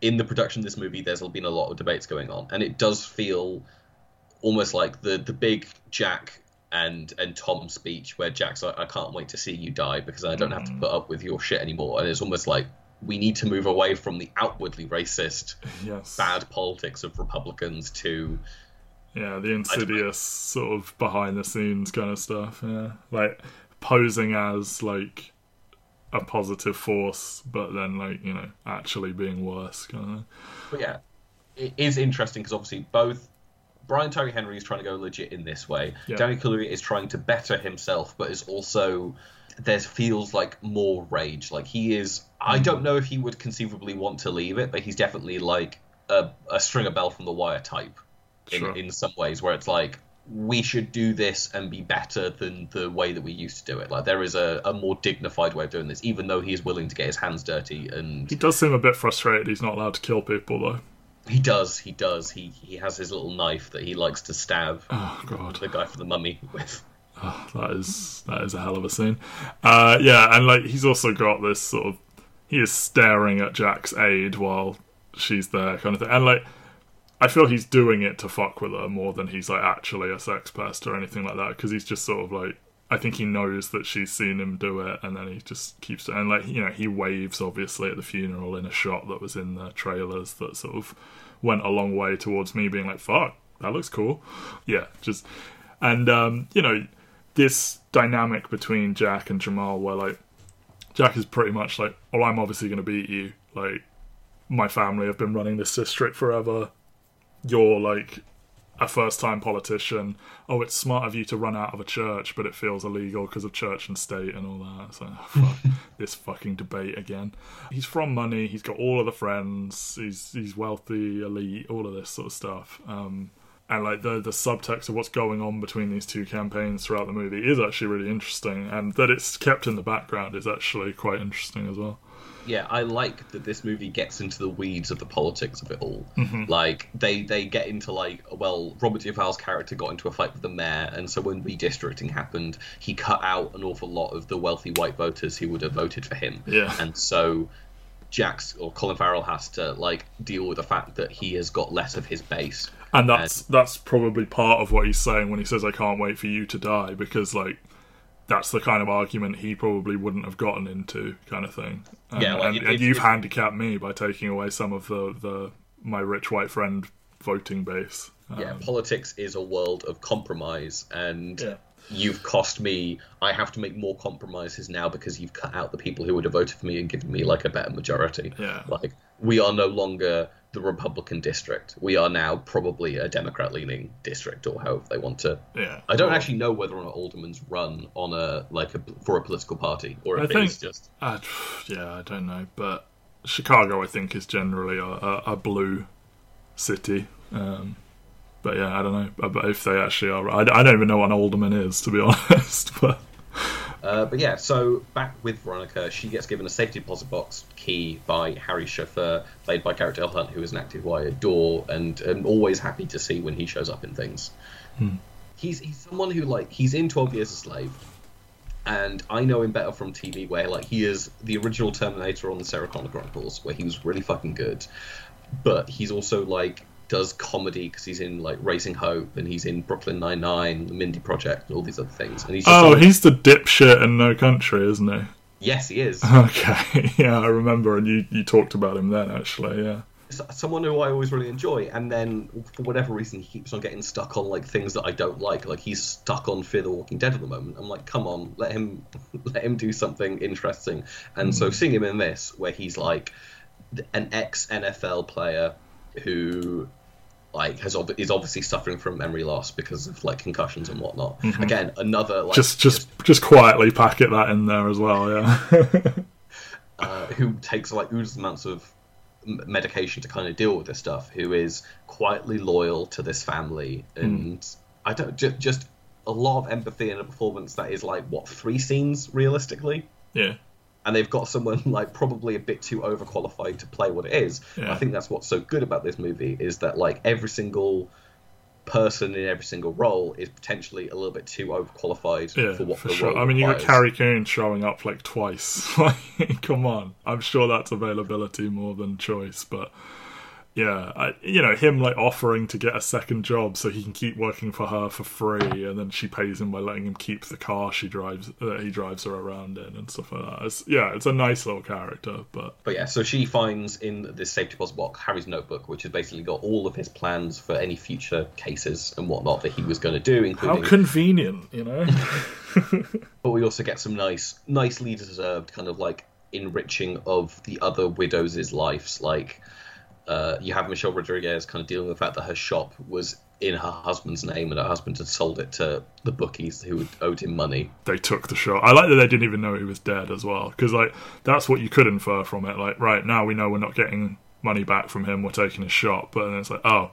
in the production of this movie there's been a lot of debates going on, and it does feel almost like the the big Jack and and Tom speech where Jack's like, I can't wait to see you die because I don't have to mm. put up with your shit anymore, and it's almost like we need to move away from the outwardly racist yes, bad politics of Republicans to yeah, the insidious sort of behind the scenes kind of stuff. Yeah, like posing as like a positive force, but then like you know actually being worse. Kind of. But yeah, it is interesting because obviously both Brian Tyree Henry is trying to go legit in this way. Yeah. Danny Kaluuya is trying to better himself, but is also there feels like more rage. Like he is. I mm. don't know if he would conceivably want to leave it, but he's definitely like a, a Stringer Bell from The Wire type in, Sure. in some ways, where it's like we should do this and be better than the way that we used to do it. Like there is a, a more dignified way of doing this, even though he is willing to get his hands dirty and He does seem a bit frustrated. He's not allowed to kill people though. He does. He does. He he has his little knife that he likes to stab Oh god. the guy for the mummy with. that is that is a hell of a scene. Uh, yeah, and like he's also got this sort of he is staring at Jack's aide while she's there, kind of thing. And like I feel he's doing it to fuck with her more than he's like actually a sex pest or anything like that. Because he's just sort of like I think he knows that she's seen him do it, and then he just keeps it and like you know he waves obviously at the funeral in a shot that was in the trailers that sort of went a long way towards me being like fuck that looks cool. Yeah, just and um, you know this dynamic between Jack and Jamal, where like Jack is pretty much like, "Oh, I'm obviously going to beat you. Like, my family have been running this district forever. You're like a first-time politician. Oh, it's smart of you to run out of a church, but it feels illegal because of church and state and all that. So, fuck, this fucking debate again. He's from money. He's got all of the friends. He's he's wealthy, elite, all of this sort of stuff. Um, and like the the subtext of what's going on between these two campaigns throughout the movie is actually really interesting, and that it's kept in the background is actually quite interesting as well. Yeah, I like that this movie gets into the weeds of the politics of it all. Mm-hmm. Like they they get into like well, Robert Duvall's character got into a fight with the mayor, and so when redistricting happened, he cut out an awful lot of the wealthy white voters who would have voted for him. Yeah. and so. Jack's or Colin Farrell has to like deal with the fact that he has got less of his base. And that's that's probably part of what he's saying when he says, "I can't wait for you to die," because like that's the kind of argument he probably wouldn't have gotten into, kind of thing. And, Yeah, like, and, it- and it- you've it- handicapped me by taking away some of the the my rich white friend voting base. yeah, Um, politics is a world of compromise, and Yeah. you've cost me. I have to make more compromises now because you've cut out the people who would have voted for me and given me like a better majority. Yeah. like we are no longer the Republican district. We are now probably a Democrat-leaning district, or however they want to. yeah, I don't Well, actually know whether or not aldermans run on a like a for a political party, or I if think- it's just Uh, yeah, I don't know, but Chicago, I think, is generally a, a, a blue city. Um, but yeah, I don't know. But if they actually are, I, I don't even know what an alderman is, to be honest. But Uh, but yeah, so back with Veronica, she gets given a safety deposit box key by Harry chauffeur, played by Garret Dillahunt, who is an actor who I adore and am always happy to see when he shows up in things. He's he's someone who like he's in Twelve Years a Slave, and I know him better from TV, where like he is the original Terminator on the Sarah Connor Chronicles, where he was really fucking good, but he's also like does comedy because he's in like Raising Hope and he's in Brooklyn Nine Nine, the Mindy Project, and all these other things. And he's just oh, someone- he's the dipshit in No Country, isn't he? yes, he is. Okay, yeah, I remember, and you, you talked about him then, actually. Yeah, someone who I always really enjoy, and then for whatever reason he keeps on getting stuck on like things that I don't like. Like he's stuck on Fear the Walking Dead at the moment. I'm like, come on, let him let him do something interesting. And so hmm. seeing him in this, where he's like an ex NFL player who like has ob- is obviously suffering from memory loss because of like concussions and whatnot. Again, another like just just just quietly packet that in there as well. Yeah, uh, who takes like oodles amounts of medication to kind of deal with this stuff, who is quietly loyal to this family, and I don't ju- just a lot of empathy in a performance that is like what three scenes realistically. yeah, and they've got someone like probably a bit too overqualified to play what it is. Yeah. I think that's what's so good about this movie is that like every single person in every single role is potentially a little bit too overqualified Yeah, for what for the sure. role I mean, you got. Carrie Coon showing up like twice. Like, come on. I'm sure that's availability more than choice, but yeah, I, you know, him like offering to get a second job so he can keep working for her for free, and then she pays him by letting him keep the car she drives that he drives her around in and stuff like that. It's, yeah, it's a nice little character, but But yeah, so she finds in this safety deposit box Harry's notebook, which has basically got all of his plans for any future cases and whatnot that he was going to do, including how convenient, you know? but we also get some nice, nicely deserved kind of like enriching of the other widows' lives. Like uh, you have Michelle Rodriguez kind of dealing with the fact that her shop was in her husband's name and her husband had sold it to the bookies who owed him money. they took the shot. I like that they didn't even know he was dead as well, because like that's what you could infer from it. Like, right now we know we're not getting money back from him. We're taking his shot, but then it's like, oh,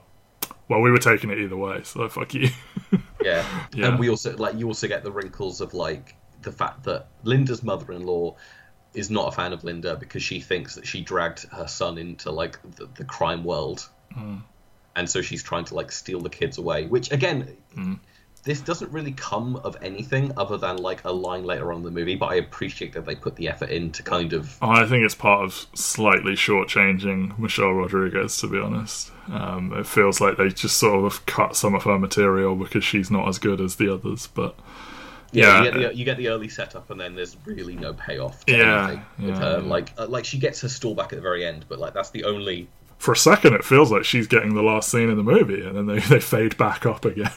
well, we were taking it either way, so fuck you. Yeah. Yeah. And we also like you also get the wrinkles of like the fact that Linda's mother-in-law is not a fan of Linda because she thinks that she dragged her son into like the, the crime world. Hmm. And so she's trying to like steal the kids away, which again Hmm. this doesn't really come of anything other than like a line later on in the movie, but I appreciate that they put the effort in to kind of I think it's part of slightly shortchanging Michelle Rodriguez, to be honest. Um, it feels like they just sort of cut some of her material because she's not as good as the others, but yeah, Yeah. you, get the, you get the early setup and then there's really no payoff to Yeah, anything with yeah, her. yeah. Like uh, like she gets her stall back at the very end, but like that's the only for a second it feels like she's getting the last scene in the movie and then they, they fade back up again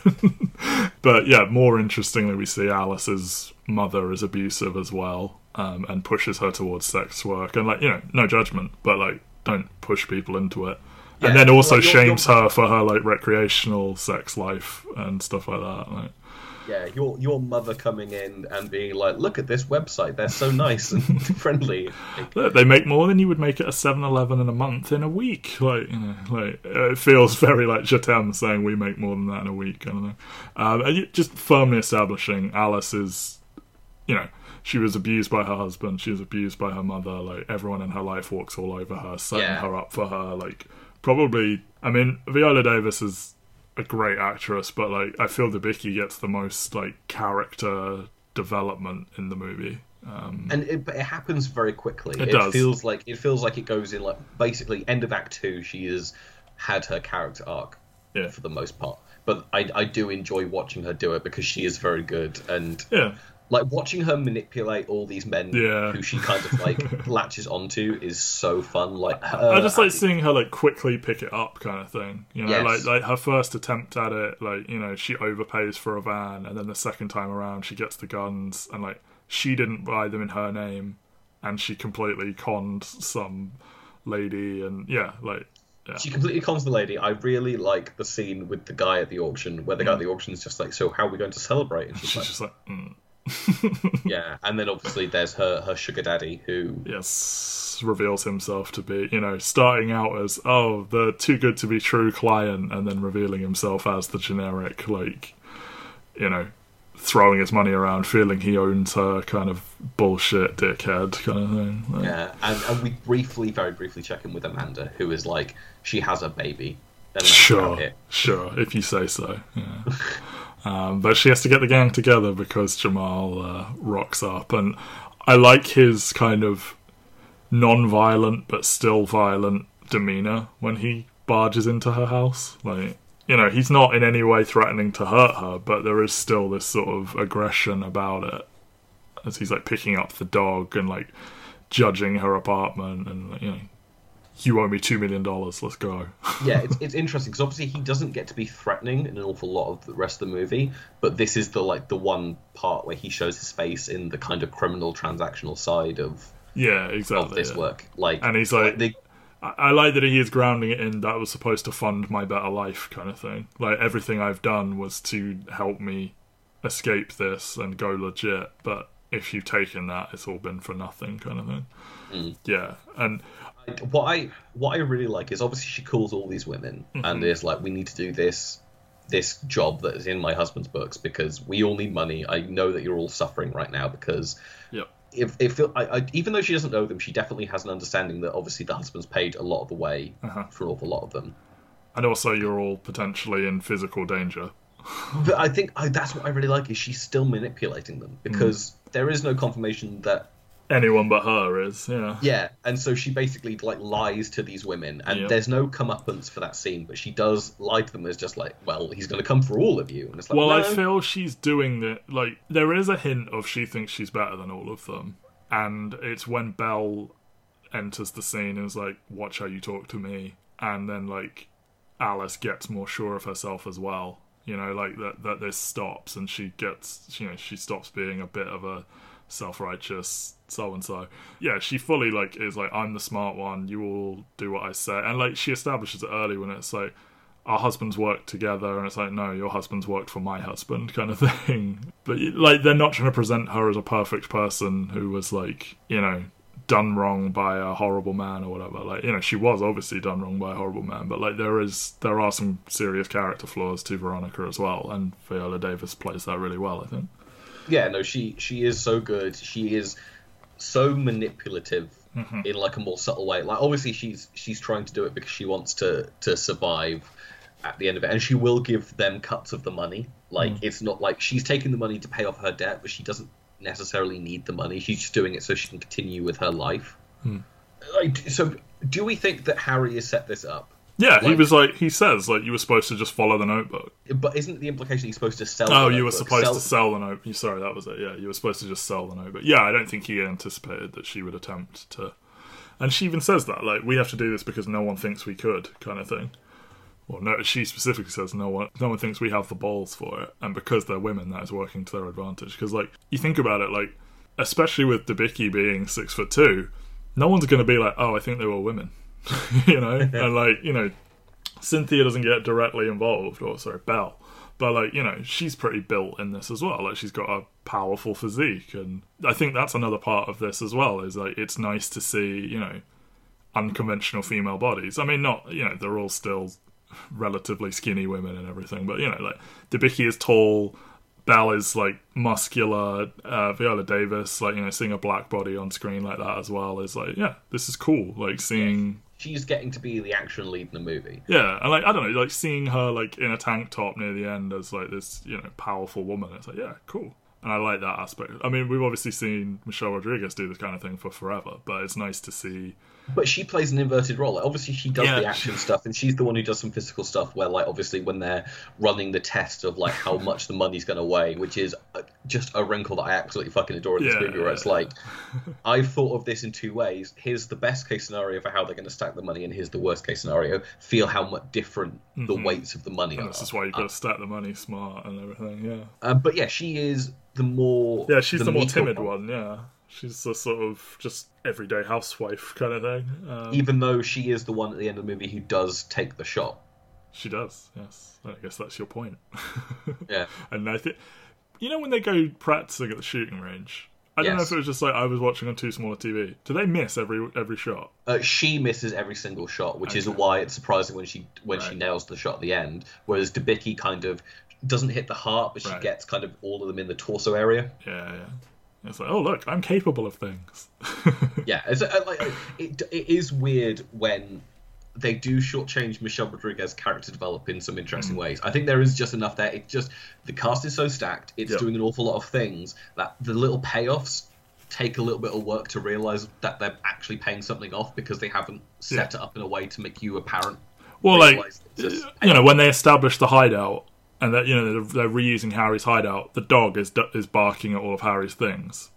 but yeah more interestingly we see alice's mother is abusive as well um, and pushes her towards sex work and like you know no judgment but like don't push people into it Yeah, and then also like, you're- shames her for her like recreational sex life and stuff like that like, Yeah, your your mother coming in and being like, "Look at this website; they're so nice and friendly." Like, Look, they make more than you would make at a 7-Eleven in a month in a week. Like, you know, like it feels very like Jatemme saying we make more than that in a week. I don't know. Um, and just firmly establishing Alice is, you know, she was abused by her husband. She was abused by her mother. Like everyone in her life walks all over her, setting Yeah. her up for her. Like probably, I mean, Viola Davis is a great actress, but like I feel Debicki gets the most like character development in the movie. Um, and it, but it happens very quickly. It does. feels like it feels like it goes in like basically end of Act Two. She has had her character arc Yeah. for the most part, but I I do enjoy watching her do it because she is very good and yeah, like watching her manipulate all these men Yeah. who she kind of like latches onto is so fun. Like her, I just like seeing her like quickly pick it up, kind of thing. You know, Yes. like like her first attempt at it, like you know, she overpays for a van, and then the second time around, she gets the guns, and like she didn't buy them in her name, and she completely conned some lady, and yeah, like yeah, She completely cons the lady. I really like the scene with the guy at the auction, where the guy at the auction is just like, "So how are we going to celebrate?" And she's she's like, just like, mm. "Yeah." And then obviously there's her her sugar daddy who yes, reveals himself to be, you know, starting out as oh the too good to be true client, and then revealing himself as the generic like, you know, throwing his money around, feeling he owns her, kind of bullshit dickhead kind of thing. Like, Yeah, and, and we briefly, very briefly check in with Amanda, who is like, she has a baby. Sure, sure, if you say so. Yeah. um, but she has to get the gang together because Jamal uh, rocks up, and I like his kind of non-violent but still violent demeanor when he barges into her house. Like, you know, he's not in any way threatening to hurt her, but there is still this sort of aggression about it as he's like picking up the dog and like judging her apartment and you know. You owe me two million dollars. Let's go. Yeah, it's, it's interesting because obviously he doesn't get to be threatening in an awful lot of the rest of the movie, but this is the like the one part where he shows his face in the kind of criminal transactional side of, Yeah, of exactly. this yeah. work. Like, And he's like, the, I I like that he is grounding it in that was supposed to fund my better life kind of thing. Like everything I've done was to help me escape this and go legit. But if you've taken that, it's all been for nothing kind of thing. Mm. Yeah, and what I what I really like is obviously she calls all these women Mm-hmm. and is like, we need to do this this job that is in my husband's books because we all need money. I know that you're all suffering right now because yep, if, if I, I, even though she doesn't know them, she definitely has an understanding that obviously the husband's paid a lot of the way Uh-huh. for an awful lot of them. And also, you're all potentially in physical danger. But I think I, that's what I really like is she's still manipulating them because there is no confirmation that Anyone but her is, yeah. yeah, and so she basically like lies to these women, and Yep. there's no comeuppance for that scene, but she does lie to them as just like, well, he's going to come for all of you, and it's like, Well, I feel she's doing the like. There is a hint of she thinks she's better than all of them, and it's when Belle enters the scene and is like, "Watch how you talk to me," and then like Alice gets more sure of herself as well. You know, like that that this stops and she gets, you know, she stops being a bit of a self-righteous so and so. Yeah, she fully like is like, "I'm the smart one. You all do what I say," and like she establishes it early when it's like our husbands work together and it's like no your husband's worked for my husband kind of thing but like they're not trying to present her as a perfect person who was like you know done wrong by a horrible man or whatever like you know she was obviously done wrong by a horrible man but like there is there are some serious character flaws to veronica as well and viola davis plays that really well i think yeah, no, she she is so good. She is so manipulative Mm-hmm. in like a more subtle way. Like obviously she's she's trying to do it because she wants to to survive at the end of it, and she will give them cuts of the money. Like Mm. it's not like she's taking the money to pay off her debt, but she doesn't necessarily need the money. She's just doing it so she can continue with her life. Hmm. Like, so do we think that Harry has set this up? Yeah he was like he says like you were supposed to just follow the notebook But isn't the implication he's supposed to sell? Oh, you were supposed Sell- to sell the note. Sorry, that was it. Yeah, you were supposed to just sell the note. But yeah, I don't think he anticipated that she would attempt to. And she even says that, like, we have to do this because no one thinks we could, kind of thing. Well, no, she specifically says no one, no one thinks we have the balls for it, and because they're women, that is working to their advantage. Because, like, you think about it, like, especially with Debicki being six foot two, no one's going to be like, oh, I think they were women, you know, and like, you know, Cynthia doesn't get directly involved, or sorry, Belle, but like you know, she's pretty built in this as well. Like she's got a powerful physique, and I think that's another part of this as well. Is like it's nice to see you know unconventional female bodies. I mean, not you know they're all still relatively skinny women and everything, but you know like Debicki is tall. Belle is like muscular. Uh, Viola Davis, like you know, seeing a black body on screen like that as well is like, yeah, this is cool. Like seeing She's getting to be the action lead in the movie. yeah, and like I don't know, like seeing her like in a tank top near the end as like this, you know, powerful woman. It's like, yeah, cool. And I like that aspect. I mean, we've obviously seen Michelle Rodriguez do this kind of thing for forever, but it's nice to see. But she plays an inverted role. Like, obviously, she does Yeah. the action stuff, and she's the one who does some physical stuff. Where, like, obviously, when they're running the test of like how much the money's going to weigh, which is uh, just a wrinkle that I absolutely fucking adore in this Yeah. movie. Where it's like, I've thought of this in two ways. Here's the best case scenario for how they're going to stack the money, and here's the worst case scenario. Feel how much different the weights of the money And are. this is why you've got to stack the money smart and everything. Yeah, Uh, but yeah, she is the more yeah, she's the, more meeker timid one. Yeah, she's the sort of just everyday housewife kind of thing. Um, Even though she is the one at the end of the movie who does take the shot. she does. Yes, I guess that's your point. Yeah. And I think, you know, when they go practicing at the shooting range, I don't know if it was just like I was watching on too small a TV. Do they miss every every shot? Uh, she misses every single shot, which is Okay. why it's surprising when she when she nails the shot at the end. Whereas Debicki kind of doesn't hit the heart, but she Right. gets kind of all of them in the torso area. Yeah, yeah. It's like, oh look, I'm capable of things. Yeah, it's, uh, like it, it is weird when they do shortchange Michelle Rodriguez's character develop in some Mm. interesting ways. I think there is just enough there. It just the cast is so stacked. It's Yeah. doing an awful lot of things that the little payoffs take a little bit of work to realize that they're actually paying something off because they haven't set it up in a way to make you apparent. well, like realize it's just you know, when they establish the hideout and that you know they're, they're reusing Harry's hideout, the dog is is barking at all of Harry's things,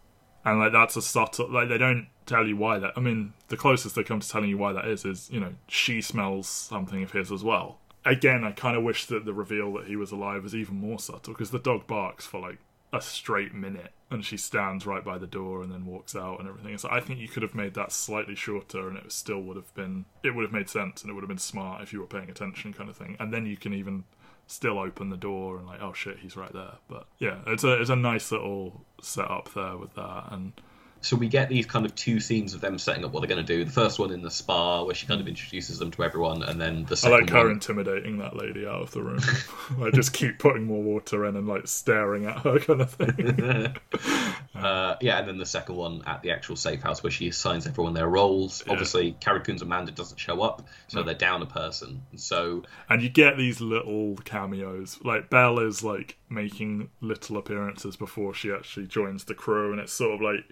and like that's a subtle. Like they don't tell you why that. I mean, the closest they come to telling you why that is is you know she smells something of his as well. Again, I kind of wish that the reveal that he was alive was even more subtle because the dog barks for like a straight minute and she stands right by the door and then walks out and everything. So I think you could have made that slightly shorter and it still would have been it would have made sense and it would have been smart if you were paying attention kind of thing. And then you can even still open the door and like, oh shit, he's right there. But yeah, it's a it's a nice little setup there with that and so we get these kind of two scenes of them setting up what they're going to do. The first one in the spa, where she kind of introduces them to everyone, and then the I second like her one. intimidating that lady out of the room. I just keep putting more water in and like staring at her kind of thing. Uh, yeah, and then the second one at the actual safe house where she assigns everyone their roles. Yeah. Obviously, Carrie Coon's Amanda doesn't show up, so they're down a person. So And you get these little cameos. Like Belle is like making little appearances before she actually joins the crew, and it's sort of like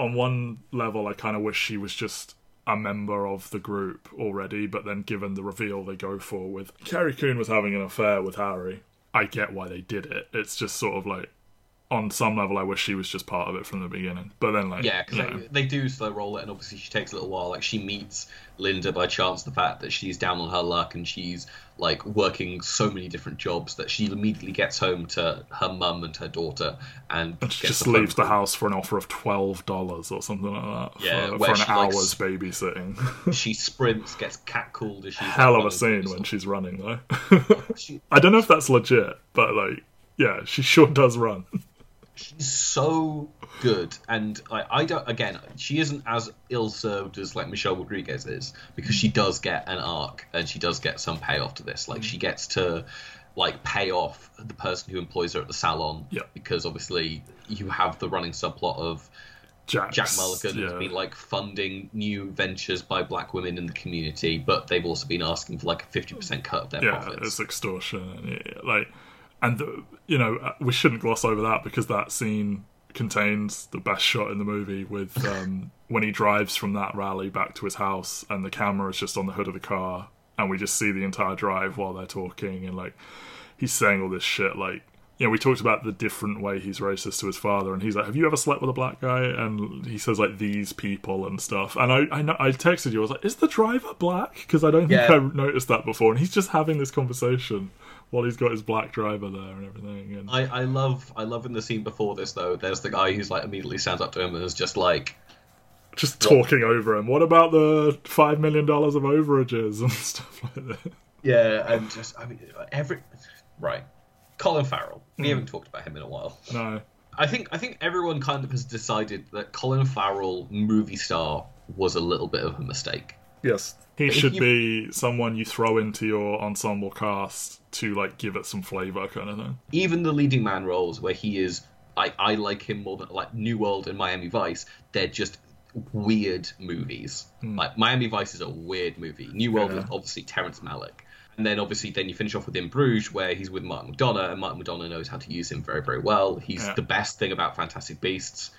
on one level, I kind of wish she was just a member of the group already, but then given the reveal they go for with Carrie Coon was having an affair with Harry, I get why they did it. It's just sort of like on some level, I wish she was just part of it from the beginning. But then, like, yeah, because you know, they, they do slow roll it, and obviously she takes a little while. Like she meets Linda by chance, the fact that she's down on her luck and she's like working so many different jobs that she immediately gets home to her mum and her daughter, and she just leaves the house for an offer of twelve dollars or something like that Yeah, for, for an she, hour's s- babysitting. She sprints, gets catcalled as she's Hell of a scene when she's running though. She, I don't know if that's legit, but like, yeah, she sure does run. She's so good, and I, I don't. Again, she isn't as ill served as like Michelle Rodriguez is because she does get an arc and she does get some payoff to this. Like she mm. gets to like pay off the person who employs her at the salon. Yeah. Because obviously you have the running subplot of Jack's, Jack Mulligan has been like funding new ventures by black women in the community, but they've also been asking for like a fifty percent cut of their yeah, profits. it's extortion, yeah, like, and the, you know, uh, we shouldn't gloss over that because that scene contains the best shot in the movie with um, when he drives from that rally back to his house, and the camera is just on the hood of the car, and we just see the entire drive while they're talking, and like, he's saying all this shit, like. You know, we talked about the different way he's racist to his father, and he's like, "Have you ever slept with a black guy?" And he says like these people and stuff. And I, I, know, I texted you. I was like, "Is the driver black?" Because I don't think Yeah. I noticed that before. And he's just having this conversation while he's got his black driver there and everything. And I, I love I love in the scene before this though. There's the guy who's like immediately stands up to him and is just like, just talking over him. What about the five million dollars of overages and stuff like that? yeah, and just I mean every right. Colin Farrell. We hmm. haven't talked about him in a while. No, I think I think everyone kind of has decided that Colin Farrell movie star was a little bit of a mistake. yes, he should you- be someone you throw into your ensemble cast to like give it some flavor, kind of thing. Even the leading man roles where he is I, I like him more than like New World and Miami Vice, they're just weird movies. Hmm. Like Miami Vice is a weird movie. New World. Yeah. is obviously Terrence Malick. And then obviously then you finish off with In Bruges where he's with Martin McDonagh and Martin McDonagh knows how to use him very, very well. He's Yeah. the best thing about Fantastic Beasts.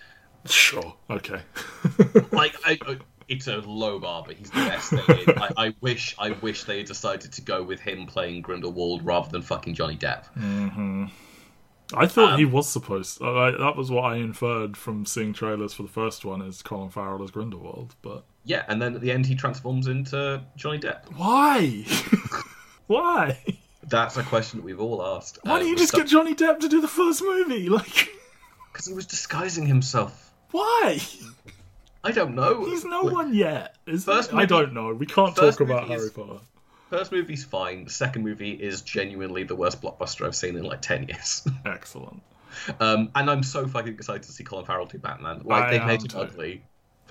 Sure, okay. like I, it's a low bar, but he's the best thing. In. I, I wish, I wish they had decided to go with him playing Grindelwald rather than fucking Johnny Depp. I thought Um, he was supposed. To, I, that was what I inferred from seeing trailers for the first one. Is Colin Farrell as Grindelwald? But Yeah, and then at the end he transforms into Johnny Depp. why? why? That's a question that we've all asked. Why don't you just get Johnny Depp to do the first movie? Like, Because he was disguising himself. why? I don't know. He's no one yet. Is First I don't know. We can't talk about movie Harry is- Potter. First movie's fine. Second movie is genuinely the worst blockbuster I've seen in like ten years. Excellent. um, and I'm so fucking excited to see Colin Farrell do Batman. Like I they've made him too. ugly.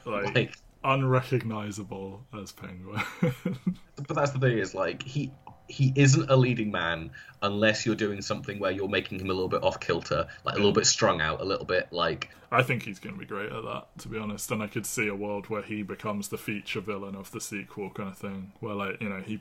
Like, Like unrecognizable as Penguin. but that's the thing is like he he isn't a leading man unless you're doing something where you're making him a little bit off kilter, like a little bit strung out, a little bit like I think he's going to be great at that, to be honest. And I could see a world where he becomes the feature villain of the sequel, kind of thing. Where, like, you know, he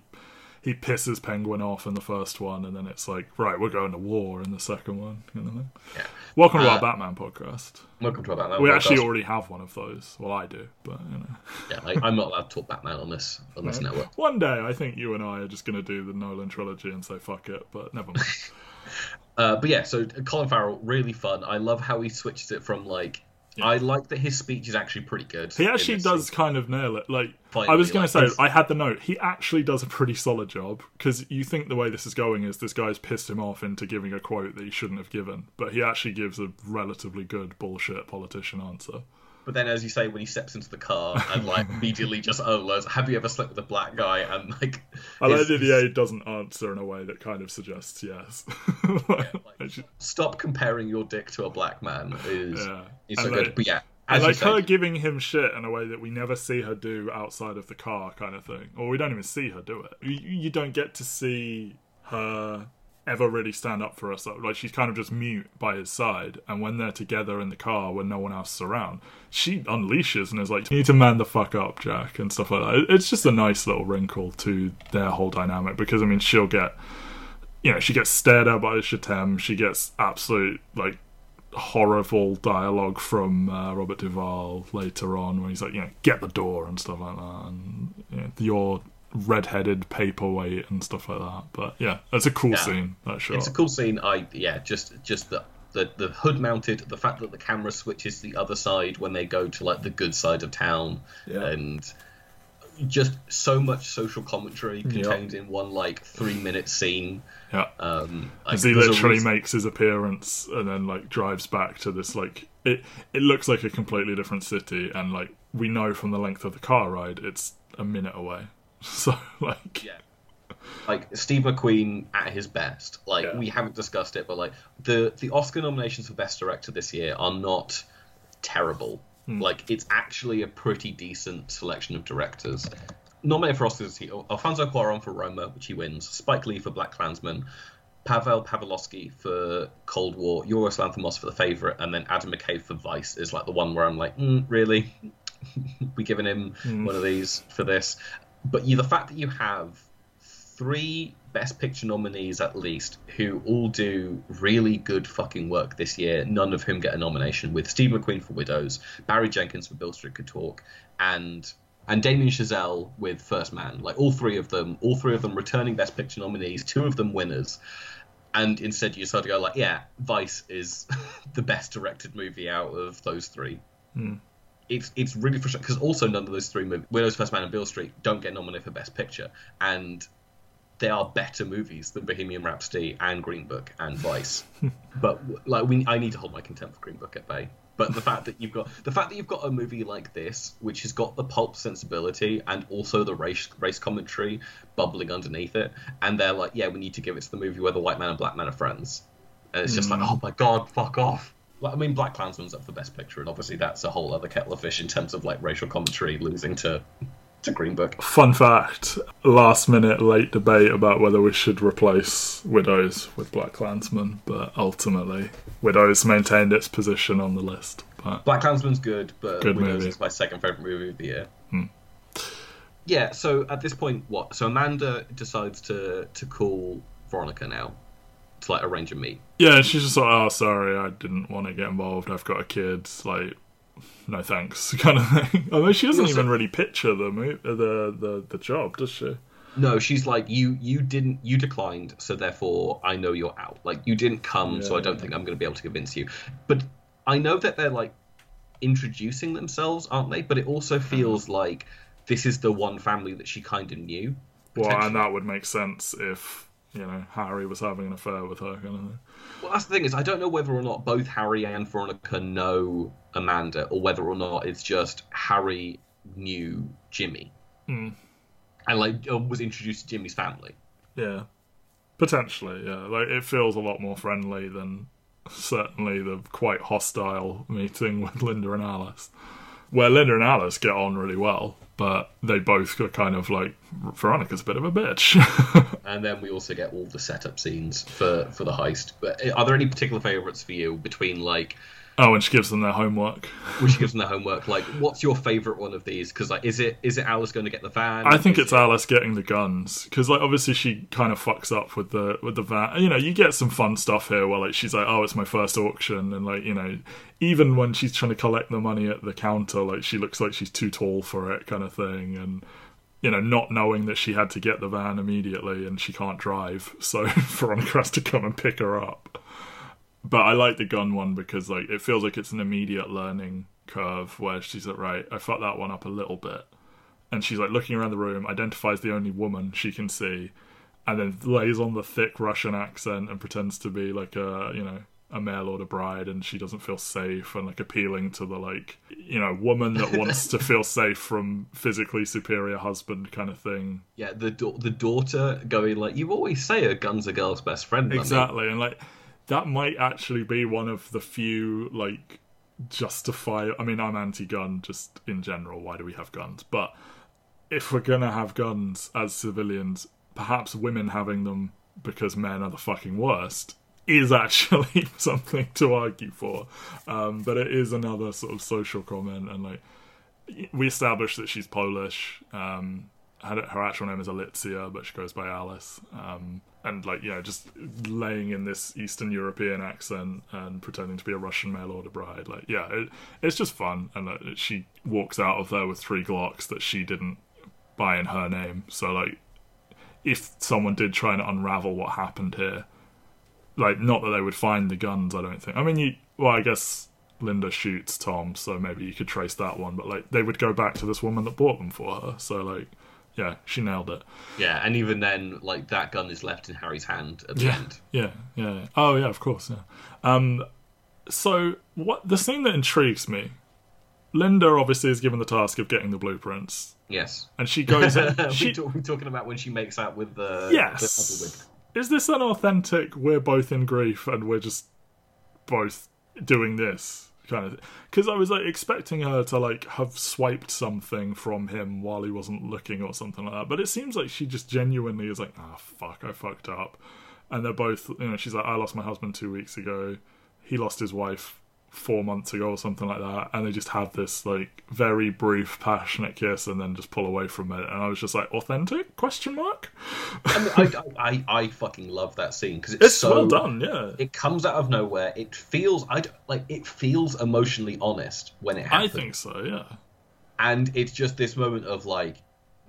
he pisses Penguin off in the first one, and then it's like, right, we're going to war in the second one. You know? yeah. Welcome to Uh, our Batman podcast. Welcome to our Batman. We podcast. actually already have one of those. Well, I do, but you know, yeah, like, I'm not allowed to talk Batman on this on this network. one day I think you and I are just going to do the Nolan trilogy and say fuck it. But never mind. Uh, but yeah, so Colin Farrell, really fun. I love how he switches it from like. I like that his speech is actually pretty good. He actually does scene. kind of nail it. Like I was going like, to say, I had the note. He actually does a pretty solid job because you think the way this is going is this guy's pissed him off into giving a quote that he shouldn't have given, but he actually gives a relatively good bullshit politician answer. But then, as you say, when he steps into the car and like immediately just oh, have you ever slept with a black guy? And like, I like his- that the A doesn't answer in a way that kind of suggests yes. like, It's just- stop comparing your dick to a black man is Yeah. is And so like- good. But yeah, I as you like her giving him shit in a way that we never see her do outside of the car, kind of thing. Or we don't even see her do it. You, you don't get to see her ever really stand up for herself. Like she's kind of just mute by his side, and when they're together in the car when no one else is around, she unleashes and is like, "You need to man the fuck up, Jack," and stuff like that. It's just a nice little wrinkle to their whole dynamic because I mean, she'll get, you know, she gets stared at by Jatemme, she gets absolute like horrible dialogue from uh, Robert Duvall later on when he's like, you know, get the door and stuff like that, and you know, your red-headed paperweight and stuff like that. But yeah, it's a cool Yeah. scene. That shot. It's a cool scene. I yeah, just just the. The, the hood mounted, the fact that the camera switches the other side when they go to like the good side of town, Yeah. and just so much social commentary contained in one like three minute scene. yeah. Um, like, As he literally reason- makes his appearance and then like drives back to this like it it looks like a completely different city and like we know from the length of the car ride it's a minute away. So like Yeah. Like Steve McQueen at his best. Like Yeah. we haven't discussed it, but like the the Oscar nominations for Best Director this year are not terrible. Hmm. Like it's actually a pretty decent selection of directors. Nominated for Oscars, he, Alfonso Cuarón for Roma, which he wins. Spike Lee for Black Klansman. Pawel Pawlikowski for Cold War, Yorgos Lanthimos for The Favorite, and then Adam McKay for Vice is like the one where I'm like, mm, really, we giving him one of these for this? But you, the fact that you have three Best Picture nominees at least who all do really good fucking work this year, none of whom get a nomination, with Steve McQueen for Widows, Barry Jenkins for Beale Street Could Talk, and and Damien Chazelle with First Man. Like all three of them, all three of them returning Best Picture nominees, two of them winners. And instead, you start to go like, yeah, Vice is the best directed movie out of those three hmm. It's it's really frustrating because also none of those three movies, Widows, First Man, and Beale Street, don't get nominated for Best Picture, and they are better movies than Bohemian Rhapsody and Green Book and Vice. but like we, I need to hold my contempt for Green Book at bay. But the fact that you've got the fact that you've got a movie like this, which has got the pulp sensibility and also the race race commentary bubbling underneath it, and they're like, yeah, we need to give it to the movie where the white man and black man are friends, and it's just like, mm. oh my god, fuck off. I mean, Black Klansman's up for Best Picture, and obviously that's a whole other kettle of fish in terms of like racial commentary losing to to Green Book. fun fact, last minute late debate about whether we should replace Widows with Black Klansman, but ultimately Widows maintained its position on the list. But Black Klansman's good, but Good Widows movie. is my second favorite movie of the year. Hmm. Yeah, so at this point, what? So Amanda decides to to call Veronica now to like arrange a meet. yeah, she's just like, oh, sorry, I didn't want to get involved. I've got a kid. Like, no thanks, kind of thing. Although she doesn't Also- even really picture the mo- uh, the the the job, does she? No, she's like you. You didn't. You declined, so therefore I know you're out. Like you didn't come, so I don't Yeah. think I'm going to be able to convince you. But I know that they're like introducing themselves, aren't they? But it also mm-hmm. feels like this is the one family that she kind of knew. Well, and that would make sense if you know Harry was having an affair with her, kind of thing. Well, that's the thing is, I don't know whether or not both Harry and Veronica know Amanda, or whether or not it's just Harry knew Jimmy, Hmm. and like uh, was introduced to Jimmy's family. Yeah, potentially. Yeah, like it feels a lot more friendly than certainly the quite hostile meeting with Linda and Alice, where Linda and Alice get on really well, but they both got kind of like Veronica's a bit of a bitch. And then we also get all the setup scenes for for the heist. But are there any particular favorites for you between like oh, and she gives them their homework. which gives them their homework? Like, what's your favorite one of these? Because like, is it is it Alice going to get the van? I think Is it's it- Alice getting the guns because, like, obviously she kind of fucks up with the with the van. You know, you get some fun stuff here where like she's like, "Oh, it's my first auction," and like you know, even when she's trying to collect the money at the counter, like she looks like she's too tall for it, kind of thing, and you know, not knowing that she had to get the van immediately and she can't drive, so Veronica has to come and pick her up. But I like the gun one because like it feels like it's an immediate learning curve where she's like, right, I fucked that one up a little bit and she's like looking around the room, identifies the only woman she can see, and then lays on the thick Russian accent and pretends to be like a you know a male or a bride, and she doesn't feel safe and like appealing to the like you know woman that wants to feel safe from physically superior husband kind of thing. Yeah, the da- the daughter going like, you always say a gun's a girl's best friend. mummy." Exactly, and like that might actually be one of the few like justify. I mean, I'm anti-gun just in general. Why do we have guns? But if we're gonna have guns as civilians, perhaps women having them because men are the fucking worst is actually something to argue for. Um, but it is another sort of social comment, and like we established that she's Polish. Um, her, actual name is Alicja, but she goes by Alice. Um, and like know, just laying in this Eastern European accent and pretending to be a Russian mail order bride. Like, yeah, it, it's just fun. And uh, she walks out of there with three Glocks that she didn't buy in her name. So like, if someone did try and unravel what happened here, like not that they would find the guns. I don't think. I mean, you. Well, I guess Linda shoots Tom, so maybe you could trace that one. But like, they would go back to this woman that bought them for her. So like yeah, she nailed it. Yeah, and even then, like that gun is left in Harry's hand at the yeah, end. Yeah, yeah. Oh, yeah, of course. Yeah. Um, so what the thing that intrigues me, Linda obviously is given the task of getting the blueprints. Yes, and she goes. In, she, we talk, we're talking about when she makes out with the yes. The is this an authentic? We're both in grief, and we're just both doing this kind of because I was like expecting her to like have swiped something from him while he wasn't looking or something like that. But it seems like she just genuinely is like, ah, oh, fuck, I fucked up. And they're both, you know, she's like, I lost my husband two weeks ago. He lost his wife four months ago or something like that, and they just have this like very brief, passionate kiss, and then just pull away from it. And I was just like, authentic? Question mark. I, mean, I, I, I, fucking love that scene because it's, it's so well done. Yeah, it comes out of nowhere. It feels I like it feels emotionally honest when it happens. I think so. Yeah, and it's just this moment of like,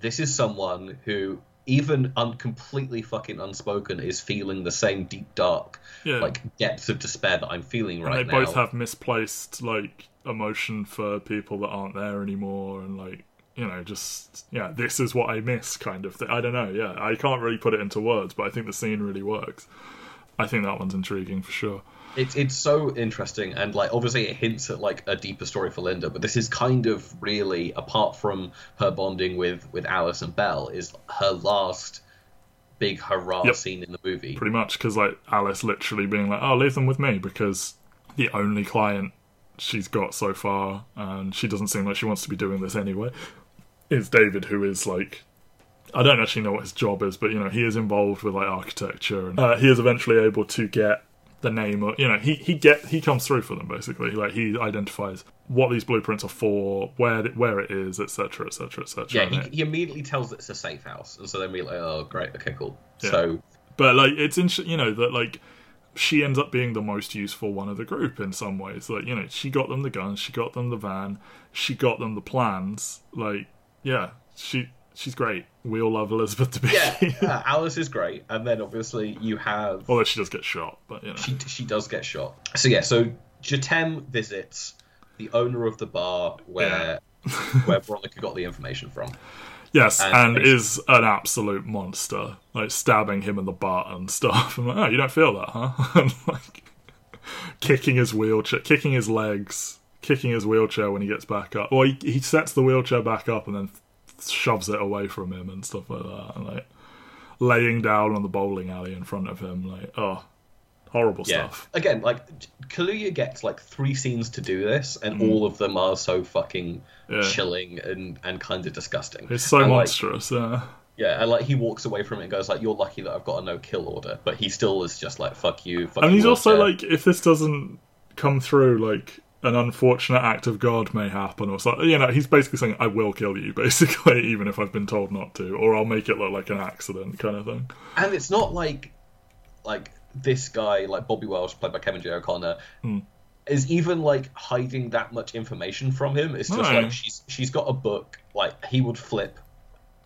this is someone who even un- completely fucking unspoken is feeling the same deep dark yeah. like depths of despair that I'm feeling right now. And they both have misplaced like emotion for people that aren't there anymore, and like you know, just yeah, this is what I miss kind of thing. I don't know. Yeah, I can't really put it into words, but I think the scene really works. I think that one's intriguing for sure. It's it's so interesting and like obviously it hints at like a deeper story for Linda, but this is kind of really apart from her bonding with with Alice and Belle is her last big hurrah yep. scene in the movie. Pretty much because like Alice literally being like, "Oh, leave them with me," because the only client she's got so far, and she doesn't seem like she wants to be doing this anyway, is David, who is like I don't actually know what his job is, but you know he is involved with like architecture, and uh, he is eventually able to get the name of you know he he get he comes through for them basically. Like he identifies what these blueprints are for where where it is etc etc etc yeah he, he, immediately tells it's a safe house and so then we're like oh great okay cool. Yeah. so but like it's in you know that like she ends up being the most useful one of the group in some ways. Like you know she got them the guns she got them the van she got them the plans like yeah she she's great. We all love Elizabeth Debicki. Yeah, Alice is great, and then obviously you have. Although she does get shot, but you know. she she does get shot. So yeah, so Jatemme visits the owner of the bar where yeah. where Veronica got the information from. Yes, and, and is an absolute monster, like stabbing him in the butt and stuff. I'm like, oh, you don't feel that, huh? and like kicking his wheelchair, kicking his legs, kicking his wheelchair when he gets back up. Well, he, he sets the wheelchair back up and then shoves it away from him and stuff like that. And, like laying down on the bowling alley in front of him, like oh, horrible yeah. stuff. Again, like Kaluuya gets like three scenes to do this, and mm. all of them are so fucking yeah. chilling and and kind of disgusting. It's so and, monstrous. Like, yeah. Yeah, and like he walks away from it and goes like, "You're lucky that I've got a no kill order," but he still is just like, "Fuck you." Fuck and he's also like, if this doesn't come through, like an unfortunate act of God may happen, or something. You know, he's basically saying, "I will kill you," basically, even if I've been told not to, or I'll make it look like an accident, kind of thing. And it's not like, like this guy, like Bobby Welsh, played by Kevin J. O'Connor, hmm. is even like hiding that much information from him. It's just no. like she's she's got a book, like he would flip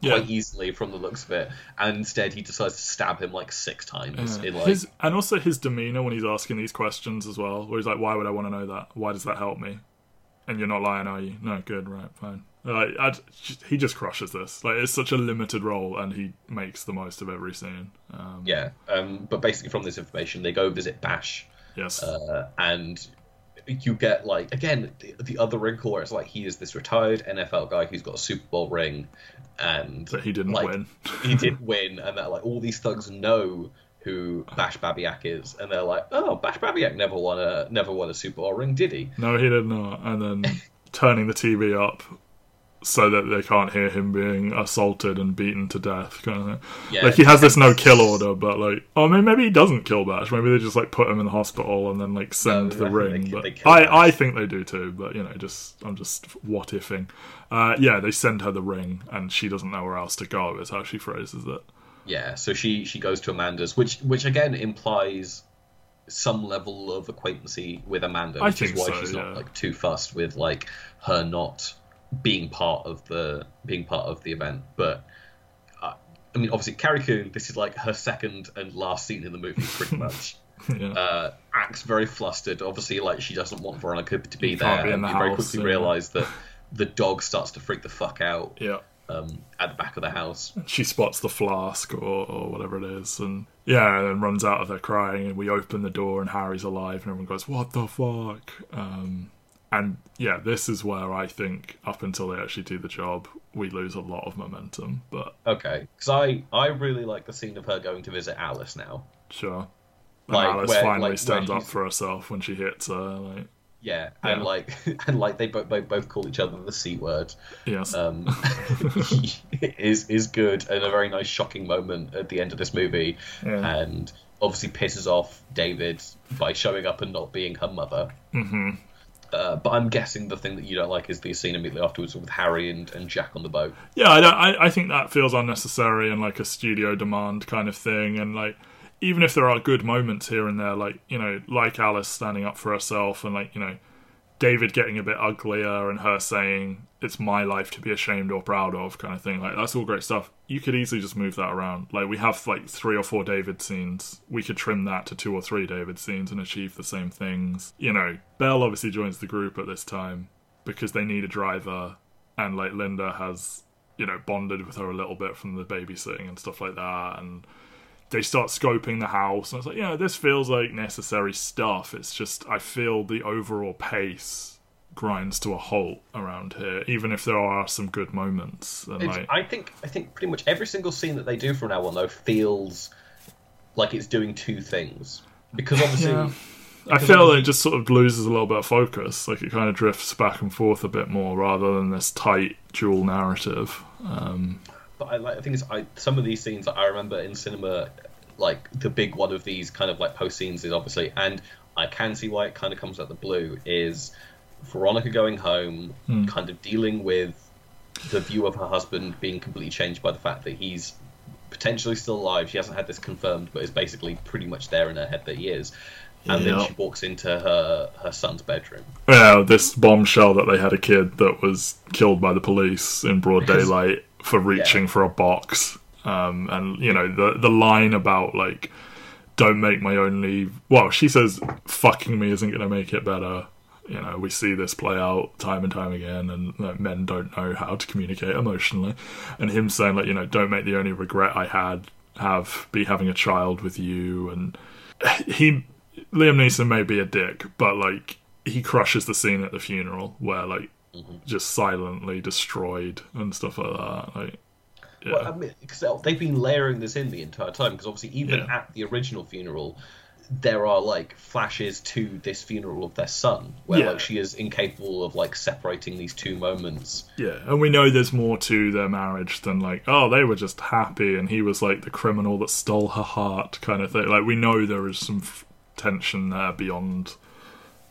yeah. quite easily from the looks of it. And instead, he decides to stab him like six times. Yeah. In like his, and also his demeanor when he's asking these questions as well, where he's like, "Why would I want to know that? Why does that help me?" And you're not lying, are you? No, good, right, fine. Like I'd, he just crushes this. Like it's such a limited role, and he makes the most of every scene. Um, yeah, um, but basically from this information, they go visit Bash. Yes. Uh, and you get like again the, the, other wrinkle where it's like he is this retired NFL guy who's got a Super Bowl ring, and but he didn't like, win. he did win, and that like all these thugs know who Bash Babiak is, and they're like, oh, Bash Babiak never won a never won a Super Bowl ring, did he? No, he did not. And then turning the TV up so that they can't hear him being assaulted and beaten to death, kind of thing. Yeah. Like he has this no kill order, but like, oh, maybe, maybe he doesn't kill Bash. Maybe they just like put him in the hospital and then like send No, the ring. they- but they kill Bash. I, I think they do too. But you know, just I'm just what ifing. Uh, yeah, they send her the ring, and she doesn't know where else to go. Is how she phrases it. Yeah, so she she goes to Amanda's, which which again implies some level of acquaintancy with Amanda, I which is why so, she's yeah. not like too fussed with like her not being part of the being part of the event. But uh, I mean, obviously, Carrie Coon, this is like her second and last scene in the movie, pretty much. yeah. uh, acts very flustered. Obviously, like she doesn't want Veronica to be You there. be and we very quickly yeah. realise that the dog starts to freak the fuck out yeah. um, at the back of the house. she spots the flask or, or whatever it is, and yeah, and then runs out of there crying. And we open the door, and Harry's alive, and everyone goes, "What the fuck?" Um, and yeah, this is where I think up until they actually do the job, we lose a lot of momentum. But Okay, because I I really like the scene of her going to visit Alice now. sure, and Like, Alice where- finally like, stands up for herself when she hits her. Like, Yeah, and Yeah. like and like they both both, both call each other the c word. yes, Um, is is good and a very nice shocking moment at the end of this movie, Yeah. and obviously pisses off David by showing up and not being her mother. hmm Uh, but I'm guessing the thing that you don't like is the scene immediately afterwards with Harry and, and Jack on the boat. yeah, I, don't, I I think that feels unnecessary and like a studio demand kind of thing, and like even if there are good moments here and there, like you know, like Alice standing up for herself, and like you know, David getting a bit uglier, and her saying it's my life to be ashamed or proud of, kind of thing. Like that's all great stuff. You could easily just move that around. Like we have like three or four David scenes. We could trim that to two or three David scenes and achieve the same things. You know, Belle obviously joins the group at this time because they need a driver, and like Linda has you know bonded with her a little bit from the babysitting and stuff like that, and they start scoping the house, and it's like, yeah, this feels like necessary stuff. It's just I feel the overall pace grinds to a halt around here, even if there are some good moments. And like, I think I think pretty much every single scene that they do from now on though feels like it's doing two things because obviously Yeah. I feel that it just sort of loses a little bit of focus. Like it kind of drifts back and forth a bit more rather than this tight dual narrative. Um, I like the thing is, I some of these scenes that I remember in cinema, like the big one of these kind of like post scenes is obviously, and I can see why it kind of comes out the blue is Veronica going home, hmm. kind of dealing with the view of her husband being completely changed by the fact that he's potentially still alive. She hasn't had this confirmed, but is basically pretty much there in her head that he is. And then she walks into her her son's bedroom. yeah, this bombshell that they had a kid that was killed by the police in broad daylight for reaching for a box. Um, and you know the the line about like don't make my only well she says fucking me isn't going to make it better. You know we see this play out time and time again and like, men don't know how to communicate emotionally. And him saying like you know don't make the only regret i had have be having a child with you. And he liam neeson may be a dick but like he crushes the scene at the funeral where like Mm-hmm. just silently destroyed and stuff like that like yeah Well, I mean, because they've been layering this in the entire time. Because obviously, even Yeah. at the original funeral, there are like flashes to this funeral of their son, where Yeah. like she is incapable of like separating these two moments. Yeah, and we know there's more to their marriage than like, oh, they were just happy and he was like the criminal that stole her heart kind of thing. Like we know there is some f- tension there beyond.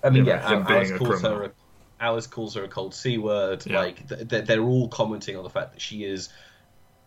I mean, Yeah, yeah, him being a criminal. Alice calls her a cold c word. Yeah. Like th- th- they're all commenting on the fact that she is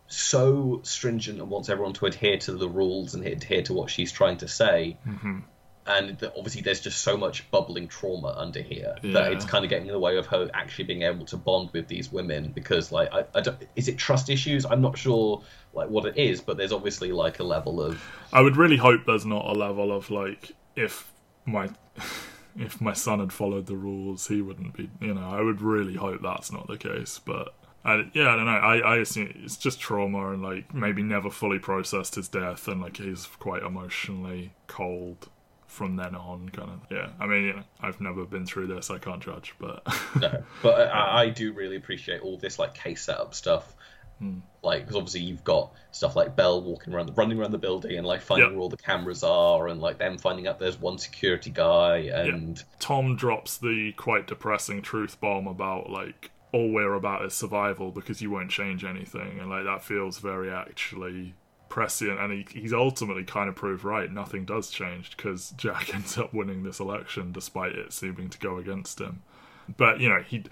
so stringent and wants everyone to adhere to the rules and adhere to what she's trying to say. Mm-hmm. And obviously, there's just so much bubbling trauma under here Yeah. that it's kind of getting in the way of her actually being able to bond with these women. Because, like, I, I don't, is it trust issues? I'm not sure, like, what it is, but there's obviously like a level of I would really hope there's not a level of like if my if my son had followed the rules, he wouldn't be. You know, I would really hope that's not the case, but. I, yeah, I don't know. I, I assume it's just trauma and like maybe never fully processed his death and like he's quite emotionally cold from then on. Kind of. Yeah. I mean, you know, I've never been through this. I can't judge, but no, but I, I do really appreciate all this like case setup stuff. Like, because obviously you've got stuff like Belle walking around, running around the building, and like finding Yep. where all the cameras are, and like them finding out there's one security guy, and Tom drops the quite depressing truth bomb about like all we're about is survival because you won't change anything, and like that feels very actually prescient. And he, he's ultimately kind of proved right. Nothing does change because Jack ends up winning this election despite it seeming to go against him. But you know he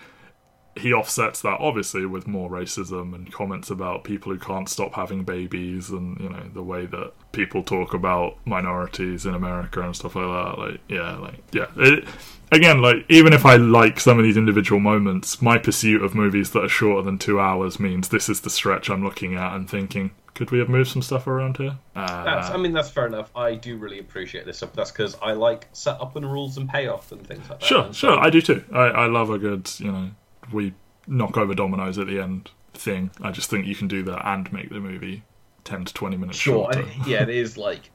he offsets that obviously with more racism and comments about people who can't stop having babies and you know the way that people talk about minorities in America and stuff like that like yeah like yeah it, again like even if I like some of these individual moments my pursuit of movies that are shorter than 2 hours means this is the stretch I'm looking at and thinking could we have moved some stuff around here? Uh, that's, I mean, that's fair enough. I do really appreciate this stuff. That's because I like setup and rules and payoff and things like that. Sure, sure, I do too. I, I love a good, you know, we knock over dominoes at the end thing. I just think you can do that and make the movie ten to twenty minutes sure, shorter. yeah, it is like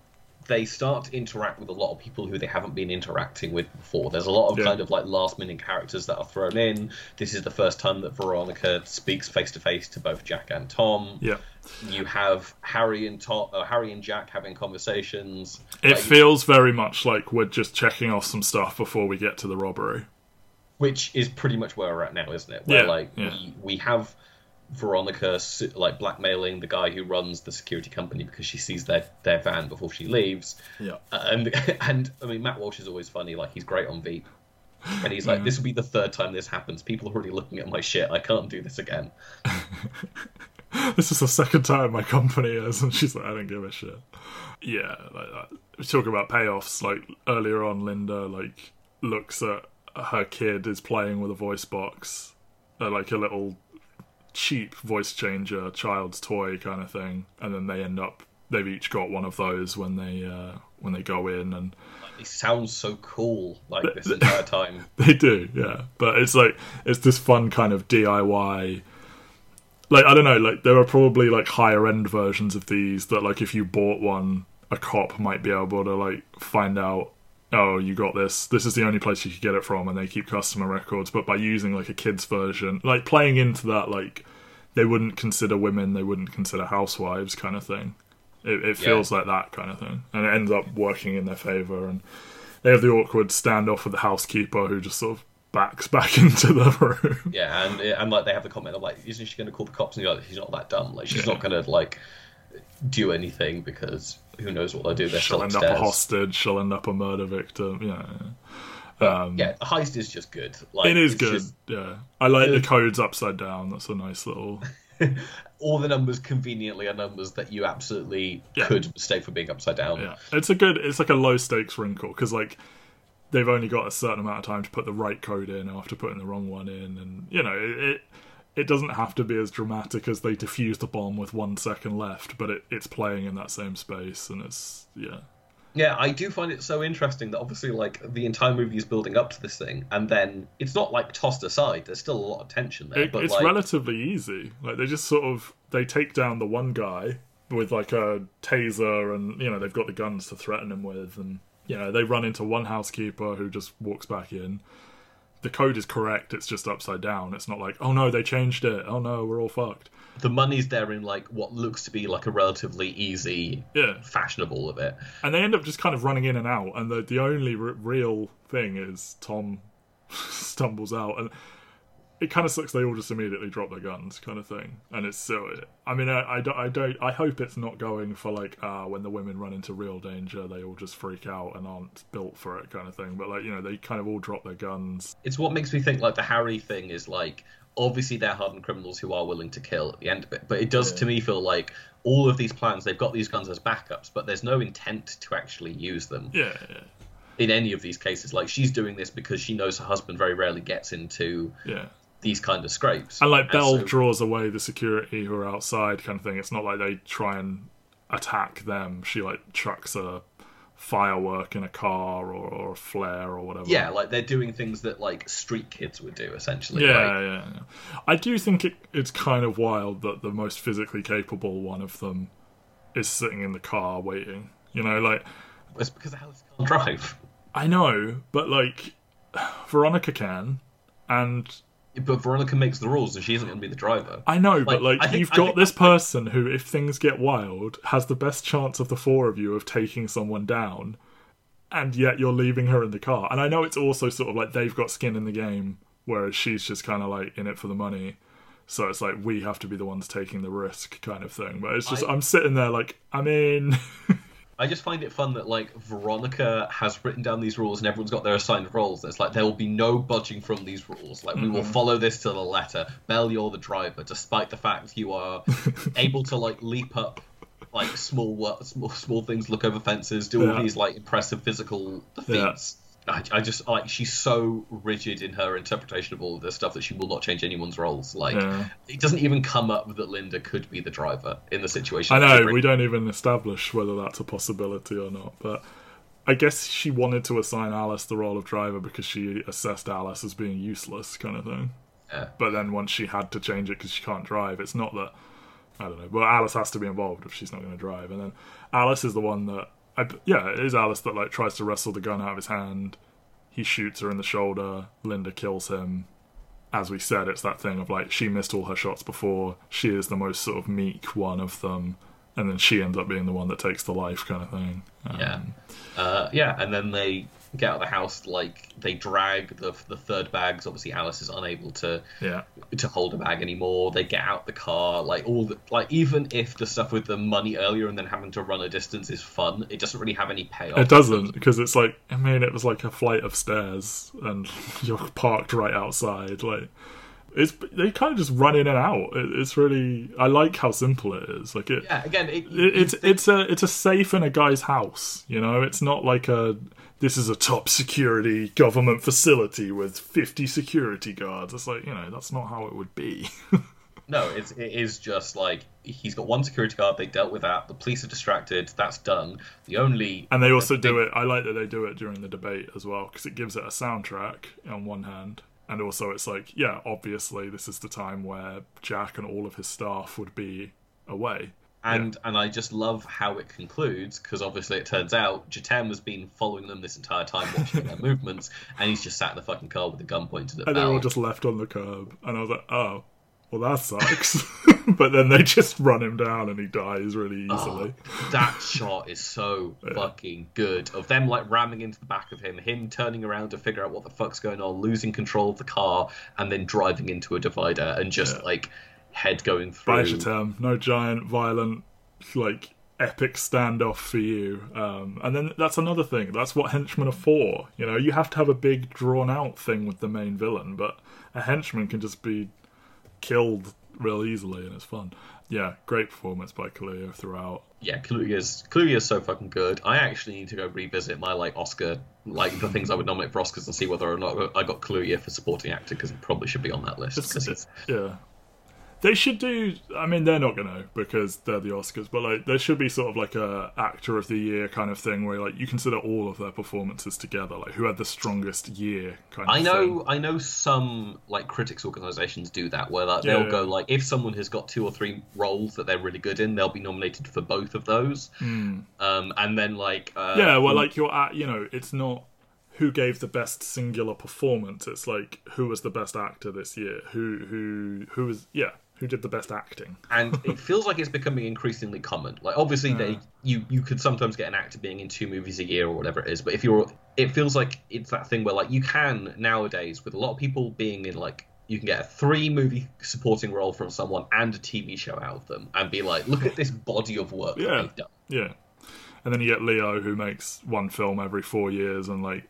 they start to interact with a lot of people who they haven't been interacting with before. There's a lot of yeah. kind of like last minute characters that are thrown in. This is the first time that Veronica speaks face to face to both Jack and Tom. Yeah. You have Harry and Tom, uh, Harry and Jack having conversations. It like, feels very much like we're just checking off some stuff before we get to the robbery which is pretty much where we're at now, isn't it? Where yeah, like yeah. we we have Veronica like blackmailing the guy who runs the security company because she sees their their van before she leaves. Yeah, and and I mean Matt Walsh is always funny. Like he's great on Veep. And he's like, yeah. this will be the third time this happens. People are already looking at my shit. I can't do this again. this is the second time my company is, and she's like, I don't give a shit. Yeah, like that. We talk about payoffs. Like earlier on, Linda like looks at her kid is playing with a voice box, uh, like a little cheap voice changer, child's toy kind of thing, and then they end up they've each got one of those when they uh, when they go in and it sounds so cool like this entire time. they do yeah. But it's like it's this fun kind of diy like i don't know like there are probably like higher end versions of these that like if you bought one a cop might be able to like find out oh, you got this. This is the only place you could get it from, and they keep customer records. But by using like a kids version, like playing into that, like they wouldn't consider women, they wouldn't consider housewives, kind of thing. It, it feels yeah. like that kind of thing, and it ends up working in their favor. And they have the awkward standoff with the housekeeper who just sort of backs back into the room. Yeah, and and like they have the comment of like, isn't she going to call the cops? And you're like, she's not that dumb. Like she's yeah. not going to like do anything because who knows what they'll do. They're she'll end upstairs. up a hostage. She'll end up a murder victim. Yeah. Um, yeah, the heist is just good. Like, it is good. Yeah, I like good. the codes upside down. That's a nice little. All the numbers conveniently are numbers that you absolutely yeah. could mistake for being upside down. Yeah, it's a good. It's like a low stakes wrinkle because like they've only got a certain amount of time to put the right code in after putting the wrong one in, and you know it, it it doesn't have to be as dramatic as they defuse the bomb with one second left, but it, it's playing in that same space, and it's yeah. Yeah, I do find it so interesting that obviously, like the entire movie is building up to this thing, and then it's not like tossed aside. There's still a lot of tension there. It, but it's like... relatively easy. Like they just sort of they take down the one guy with like a taser, and you know they've got the guns to threaten him with, and you know they run into one housekeeper who just walks back in the code is correct. It's just upside down. It's not like, oh no, they changed it. Oh no, we're all fucked. The money's there in like what looks to be like a relatively easy, yeah, fashionable of it. And they end up just kind of running in and out. And the the only r- real thing is Tom stumbles out, and it kind of sucks they all just immediately drop their guns kind of thing and it's so i mean I, I, don't, I don't i hope it's not going for like uh when the women run into real danger they all just freak out and aren't built for it kind of thing but like you know they kind of all drop their guns it's what makes me think like the harry thing is like obviously they're hardened criminals who are willing to kill at the end of it but it does yeah. to me feel like all of these plans they've got these guns as backups but there's no intent to actually use them yeah, yeah in any of these cases. Like she's doing this because she knows her husband very rarely gets into yeah these kind of scrapes. And like Belle so, draws away the security who are outside, kind of thing. It's not like they try and attack them. She like chucks a firework in a car or, or a flare or whatever. Yeah, like they're doing things that like street kids would do essentially. Yeah, yeah, yeah. I do think it, it's kind of wild that the most physically capable one of them is sitting in the car waiting. You know, like it's because Alice can't drive. I know, but like Veronica can, and but Veronica makes the rules, and she isn't going to be the driver. I know, like, but like think, you've got this person who, if things get wild, has the best chance of the four of you of taking someone down, and yet you're leaving her in the car. And I know it's also sort of like they've got skin in the game whereas she's just kind of like in it for the money. So it's like we have to be the ones taking the risk, kind of thing. But it's just I- I'm sitting there like I mean, I just find it fun that like Veronica has written down these rules and everyone's got their assigned roles. It's like there will be no budging from these rules. Like we will follow this to the letter. Belle, you're the driver, despite the fact you are able to like leap up like small small small things, look over fences, do all these like impressive physical feats. I, I just like she's so rigid in her interpretation of all of this stuff that she will not change anyone's roles. Like Yeah. it doesn't even come up that Linda could be the driver in the situation. I know we don't even establish whether that's a possibility or not. But I guess she wanted to assign Alice the role of driver because she assessed Alice as being useless, kind of thing. Yeah. But then once she had to change it because she can't drive, it's not that I don't know. But Alice has to be involved if she's not going to drive. And then Alice is the one that, I, yeah, it is Alice that like tries to wrestle the gun out of his hand. He shoots her in the shoulder. Linda kills him. As we said, it's that thing of like she missed all her shots before. She is the most sort of meek one of them, and then she ends up being the one that takes the life, kind of thing. Um, Yeah. Uh, yeah, and then they get out of the house, like, they drag the, the third bags. Obviously, Alice is unable to yeah, to hold a bag anymore. They get out the car, like, all the, like, even if the stuff with the money earlier and then having to run a distance is fun, it doesn't really have any payoff. It doesn't because it's like I mean it was like a flight of stairs and you're parked right outside. Like it's they kind of just run in and out. It, it's really I like how simple it is. Like it, Yeah, again, it, it it's it's a it's a safe in a guy's house. You know, it's not like a this is a top security government facility with 50 security guards. It's like, you know, that's not how it would be. No, it's, it is just like he's got one security guard. They dealt with that. The police are distracted. That's done. The only And they also do it. I like that they do it during the debate as well because it gives it a soundtrack on one hand, and also it's like, yeah, obviously this is the time where Jack and all of his staff would be away. And and I just love how it concludes because obviously it turns out Jatemme has been following them this entire time, watching their movements, and he's just sat in the fucking car with a gun pointed at them, And they're all just left on the curb, and I was like, oh, well that sucks. but then they just run him down, and he dies really easily. that shot is so fucking good of them like ramming into the back of him, him turning around to figure out what the fuck's going on, losing control of the car, and then driving into a divider and just Yeah. like head going through. Bye, Jatemme. No giant, violent, like epic standoff for you. Um, and then that's another thing. That's what henchmen are for. You know, you have to have a big, drawn out thing with the main villain, but a henchman can just be killed real easily, and it's fun. Yeah, great performance by Kaluuya throughout. yeah, Kaluuya's Kaluuya's so fucking good. I actually need to go revisit my like Oscar, like the things I would nominate for Oscars, and see whether or not I got Kaluuya for supporting actor because he probably should be on that list. 'cause he's- Yeah. They should do. I mean, they're not gonna because they're the Oscars, but like there should be sort of like a actor of the year kind of thing where like you consider all of their performances together, like who had the strongest year kind of I thing. know, I know some like critics organisations do that, where like, they'll Yeah. go like if someone has got two or three roles that they're really good in, they'll be nominated for both of those. Um, and then like uh. Yeah, well, like you're at, you know, it's not who gave the best singular performance. It's like who was the best actor this year. Who who who was yeah who did the best acting. and it feels like it's becoming increasingly common. Like obviously they hmm. you you could sometimes get an actor being in two movies a year or whatever it is, but if you're it feels like it's that thing where like you can nowadays with a lot of people being in like you can get a three movie supporting role from someone and a TV show out of them and be like, look at this body of work that Yeah. they've done. Yeah, and then you get Leo who makes one film every four years and like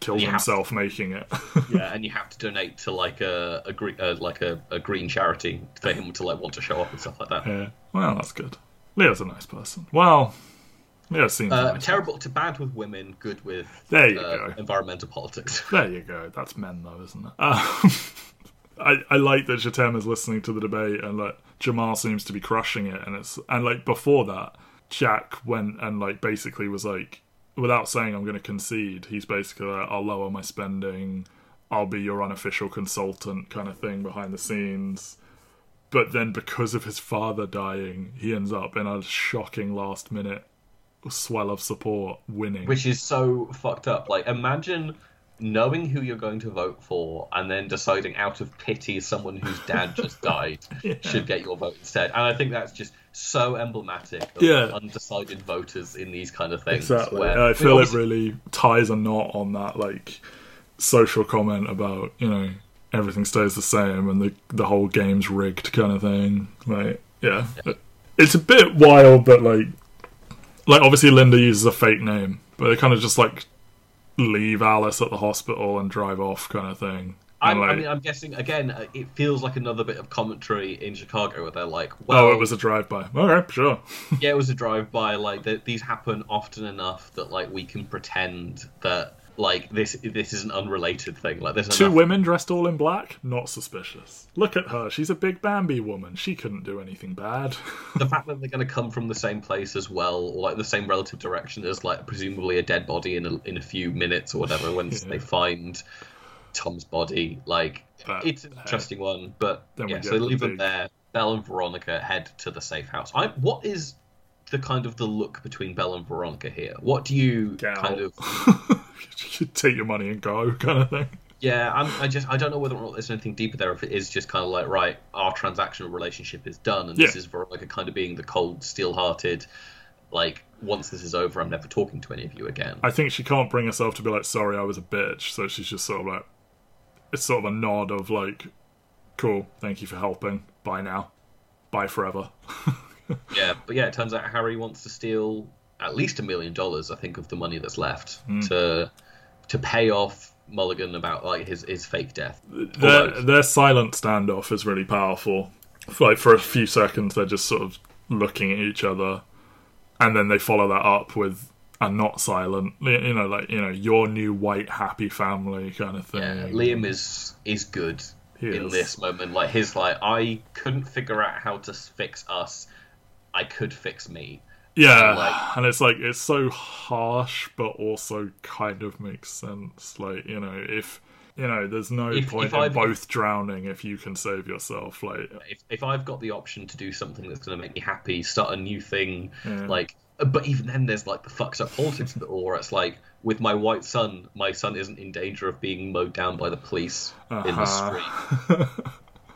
kills You have to- himself making it. Yeah, and you have to donate to like a, a green uh, like a, a green charity for him to like want to show up and stuff like that. yeah, well, that's good. Leo's a nice person. Well, Leo seems Uh, nice. terrible to bad with women, good with There you uh, go. environmental politics. There you go. That's men, though, isn't it? Um, I, I like that Jatemme is listening to the debate, and like Jamal seems to be crushing it, and it's and like before that, Jack went and like basically was like, without saying I'm going to concede, he's basically like, I'll lower my spending, I'll be your unofficial consultant, kind of thing behind the scenes. But then, because of his father dying, he ends up in a shocking last minute swell of support, winning. which is so fucked up. Like, imagine knowing who you're going to vote for and then deciding out of pity someone whose dad just died should get your vote instead. And I think that's just so emblematic of Yeah. undecided voters in these kind of things. Exactly. where- I feel it really ties a knot on that like social comment about you know everything stays the same and the the whole game's rigged kind of thing. Like, yeah, it's a bit wild but like, like obviously Linda uses a fake name, but they kind of just like leave Alice at the hospital and drive off kind of thing. I'm, like, I mean, I'm guessing again. uh, It feels like another bit of commentary in Chicago where they're like, "Well, oh, it was a drive-by. Okay, sure. yeah, it was a drive-by. Like th- these happen often enough that like we can pretend that like this this is an unrelated thing. Like there's Two enough women dressed all in black, not suspicious. Look at her. She's a big Bambi woman. She couldn't do anything bad. the fact that they're going to come from the same place as well, or like the same relative direction as like presumably a dead body in a, in a few minutes or whatever when Yeah. they find Tom's body. Like it's an interesting one, but yeah, so leave them there. Belle and Veronica head to the safe house. I what is the kind of the look between Belle and Veronica here? What do you Get kind of You take your money and go, kind of thing. Yeah, I'm, I just I don't know whether or not there's anything deeper there. If it is just kind of like right, our transactional relationship is done, and this Yeah. is Veronica kind of being the cold, steel-hearted, like once this is over, I'm never talking to any of you again. I think she can't bring herself to be like, sorry, I was a bitch. So she's just sort of like, it's sort of a nod of like, cool, thank you for helping. Bye now. Bye forever. Yeah, but yeah, it turns out Harry wants to steal at least a million dollars, I think, of the money that's left Hmm. to to pay off Mulligan about like his his fake death. their Although- their silent standoff is really powerful. Like for a few seconds, they're just sort of looking at each other, and then they follow that up with a not silent. You you know, like you know, your new white happy family kind of thing. Yeah, Liam is is good He in is. this moment. Like his like, I couldn't figure out how to fix us. I could fix me. Yeah, like- and it's like it's so harsh, but also kind of makes sense. Like you know, if you know, there's no If- point if in I've- both drowning if you can save yourself. Like If if I've got the option to do something that's going to make me happy, start a new thing, Yeah. like. But even then, there's like the fucked up politics of it all. Where it's like, with my white son, my son isn't in danger of being mowed down by the police in the street. Uh-huh.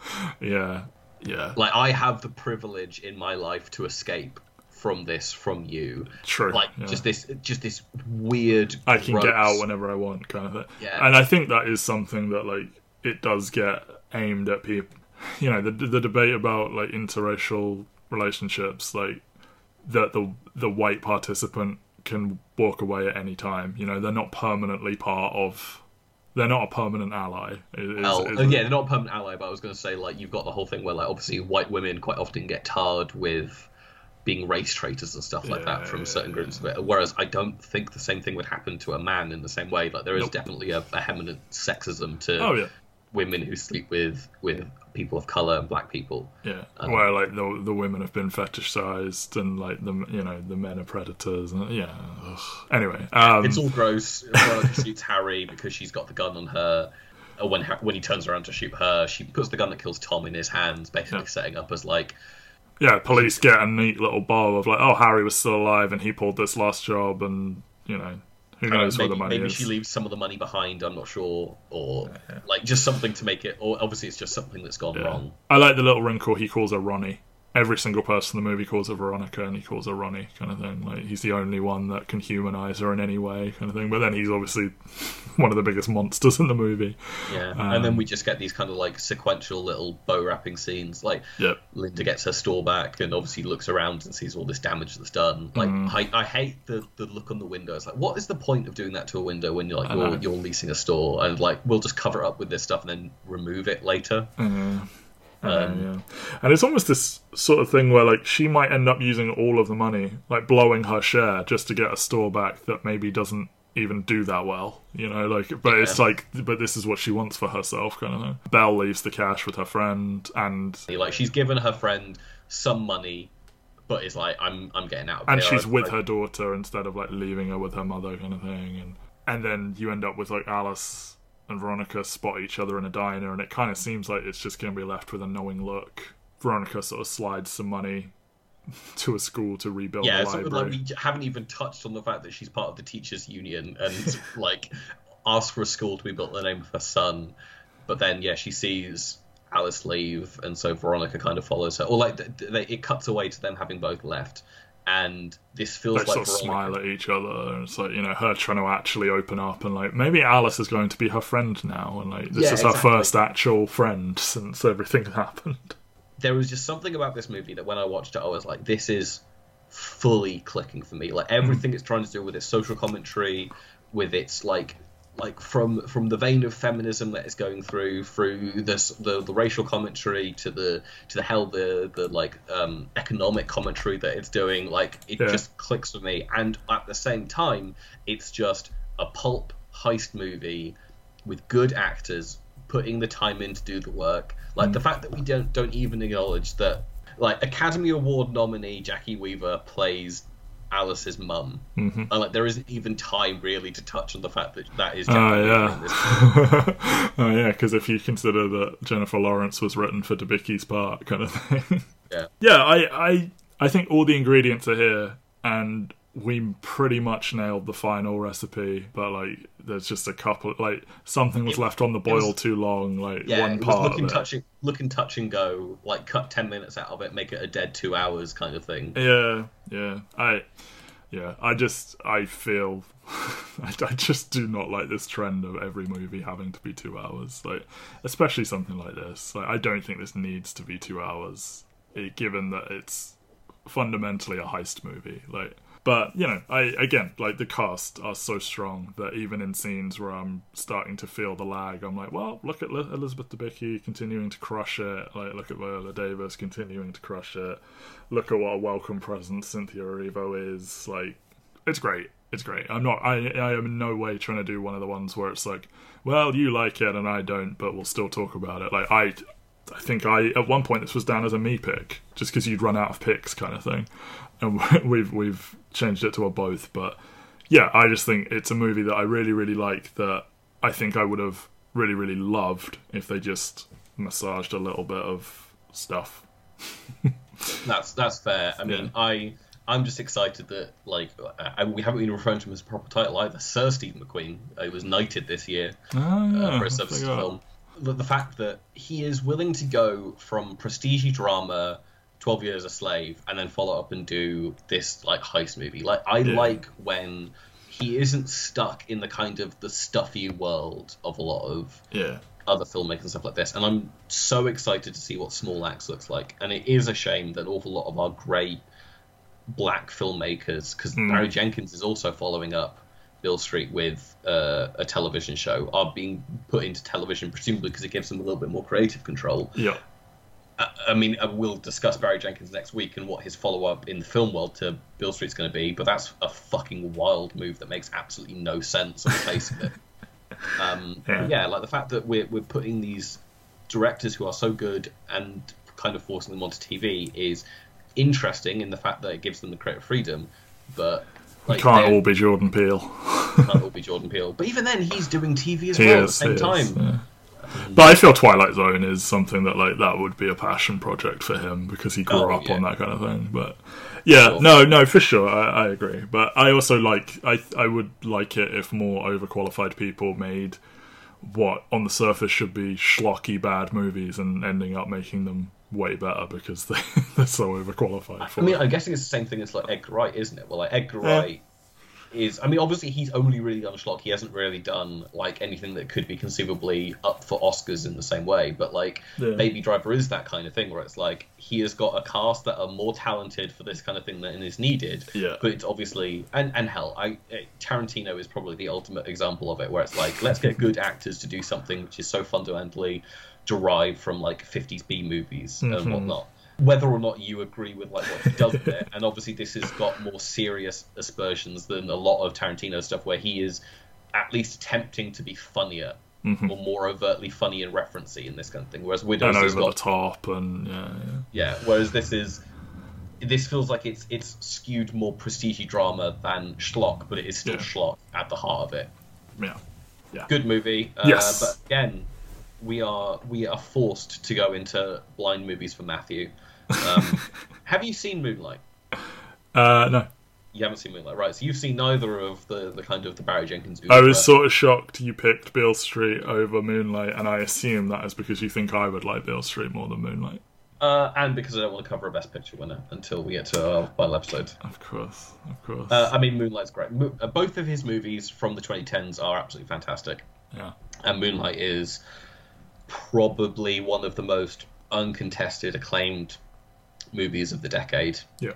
yeah, yeah, Like I have the privilege in my life to escape from this from you. true. Like yeah. just this, just this weird. I can get out whenever I want, kind of thing. Yeah. And I think that is something that like it does get aimed at people. You know, the the debate about like interracial relationships, like that the the white participant can walk away at any time. You know, they're not permanently part of. They're not a permanent ally. is- is- Well, is uh, yeah, they're not a permanent ally, but I was going to say like you've got the whole thing where like obviously white women quite often get tarred with being race traitors and stuff like Yeah, that from yeah, certain groups of it. Whereas I don't think the same thing would happen to a man in the same way. Like there is Nope. definitely a a, vehement sexism to Oh yeah, women who sleep with with people of color and black people. yeah. Um, Where like the the women have been fetishized and like the you know the men are predators and yeah. ugh. Anyway, um, It's all gross. Veronica shoots Harry because she's got the gun on her. Uh, When when he turns around to shoot her, she puts the gun that kills Tom in his hands, basically Yeah. setting up as like yeah, police get a neat little bow of like, oh, Harry was still alive and he pulled this last job, and you know, who knows where maybe, the money maybe is. she leaves some of the money behind. I'm not sure, or like just something to make it. Or obviously, it's just something that's gone Yeah. wrong. I like the little wrinkle he calls her Ronnie. Every single person in the movie calls her Veronica, and he calls her Ronnie, kind of thing. Like he's the only one that can humanize her in any way, kind of thing. But then he's obviously one of the biggest monsters in the movie. Yeah, and Um, then we just get these kind of like sequential little bow wrapping scenes. Like Yep. Linda gets her store back and obviously looks around and sees all this damage that's done. Like Mm. I, I hate the, the look on the window. It's like, what is the point of doing that to a window when you're like you're, you're leasing a store and like we'll just cover it up with this stuff and then remove it later. Yeah. Um, yeah. And it's almost this sort of thing where like she might end up using all of the money, like blowing her share just to get a store back that maybe doesn't even do that well, you know, like but it's like but this is what she wants for herself kind of thing. Belle leaves the cash with her friend and Like she's given her friend some money, but it's like I'm I'm getting out. Of and here. she's with I- her daughter instead of like leaving her with her mother kind of thing and and then you end up with like Alice and Veronica spot each other in a diner and it kind of seems like it's just going to be left with a knowing look. Veronica sort of slides some money to a school to rebuild Yeah, library. like we haven't even touched on the fact that she's part of the teachers' union and like asked for a school to be built in the name of her son, but then yeah, she sees Alice leave, and so Veronica kind of follows her. Or like th- th- they, it cuts away to them having both left, and this feels They like sort of smile at each other, and it's like you know her trying to actually open up, and like maybe Alice is going to be her friend now, and like this Yeah, is her first actual friend since everything happened. there was just something about this movie that when I watched it, I was like, this is fully clicking for me. Like everything hmm. it's trying to do with its social commentary, with its like like from from the vein of feminism that is going through through this the, the racial commentary to the to the hell the the like um economic commentary that it's doing like it Yeah. just clicks for me and at the same time it's just a pulp heist movie with good actors putting the time in to do the work. Like the fact that we don't don't even acknowledge that like Academy Award nominee Jacki Weaver plays Alice's mum, Mhm. and like there isn't even time really to touch on the fact that that is Jacki Oh yeah, oh yeah, because if you consider that Jennifer Lawrence was written for Debicki's part, kind of thing. Yeah. yeah. I, I, I think all the ingredients are here, and we pretty much nailed the final recipe. But like, there's just a couple, like something was It- left on the it was- boil too long. Like Yeah, one part look and touch, and- look and touch and go. Like cut ten minutes out of it, make it a dead two hours kind of thing. Yeah, yeah. I, yeah. I just, I feel, I, I just do not like this trend of every movie having to be two hours. Like, especially something like this. Like, I don't think this needs to be two hours, eh, given that it's fundamentally a heist movie. Like, but you know, I again, like the cast are so strong that even in scenes where I'm starting to feel the lag, I'm like, well, look at Li- Elizabeth Debicki continuing to crush it. Like, look at Viola Davis continuing to crush it. Look at what a welcome presence Cynthia Erivo is. Like, it's great. It's great. I'm not. I. I am in no way trying to do one of the ones where it's like, well, you like it and I don't, but we'll still talk about it. Like, I. I think I at one point this was down as a me pick, just because you'd run out of picks, kind of thing, and we've we've changed it to a both. But yeah, I just think it's a movie that I really really like. That I think I would have really really loved if they just massaged a little bit of stuff. That's that's fair. I mean, Yeah. I I'm just excited that like I, we haven't been referring to him as a proper title either. Sir Stephen McQueen. Uh, he was knighted this year. Uh, yeah, for I a substance film. The, the fact that he is willing to go from prestige drama, Twelve Years a Slave, and then follow up and do this like heist movie. Like I Yeah. like when he isn't stuck in the kind of the stuffy world of a lot of Yeah, other filmmakers and stuff like this. And I'm so excited to see what Small Axe looks like. And it is a shame that an awful lot of our great black filmmakers, because Mm. Barry Jenkins is also following up Beale Street with uh, a television show, are being put into television, presumably because it gives them a little bit more creative control. yeah, I, mean, uh, we'll discuss Barry Jenkins next week and what his follow up in the film world to Beale Street's going to be, but that's a fucking wild move that makes absolutely no sense on the face of it. Um, Yeah. yeah. like the fact that we're, we're putting these directors who are so good and kind of forcing them onto TV is interesting in the fact that it gives them the creative freedom, but like, can't all be Jordan Peele. can't all be Jordan Peele. But even then, he's doing TV as He well is, at the same is, time. yeah. But I feel Twilight Zone is something that like that would be a passion project for him because he grew Oh, up yeah. on that kind of thing. But yeah, Sure. no, no, for sure, I, I agree. But I also like I I would like it if more overqualified people made what on the surface should be schlocky bad movies and ending up making them way better because they, they're so overqualified for I mean, it. I'm guessing it's the same thing as like Edgar Wright, isn't it? Well, like Edgar Yeah. Wright is. I mean, obviously he's only really done schlock. He hasn't really done like anything that could be conceivably up for Oscars in the same way. But like Yeah. Baby Driver is that kind of thing where it's like he has got a cast that are more talented for this kind of thing than is needed. Yeah. But it's obviously and and hell, I eh, Tarantino is probably the ultimate example of it, where it's like let's get good actors to do something which is so fundamentally derived from like 50s B movies Mhm. and whatnot. Whether or not you agree with like what he does with it, and obviously this has got more serious aspersions than a lot of Tarantino stuff, where he is at least attempting to be funnier Mhm. or more overtly funny and referency in this kind of thing. Whereas Widows and over the top and yeah, yeah. yeah. Whereas this is this feels like it's it's skewed more prestige drama than schlock, but it is still Yeah. schlock at the heart of it. yeah. Good movie. Uh, Yes. But again, we are we are forced to go into blind movies for Matthew. Um, have you seen Moonlight? Uh, no, You haven't seen Moonlight, right? So you've seen neither of the, the kind of the Barry Jenkins. I oeuvre. was sort of shocked you picked Beale Street over Moonlight, and I assume that is because you think I would like Beale Street more than Moonlight. Uh, and because I don't want to cover a Best Picture winner until we get to our final episode. Of course, of course. Uh, I mean, Moonlight's great. Mo- uh, both of his movies from the 2010s are absolutely fantastic. yeah. And Moonlight is probably one of the most uncontested, acclaimed movies of the decade. Yeah.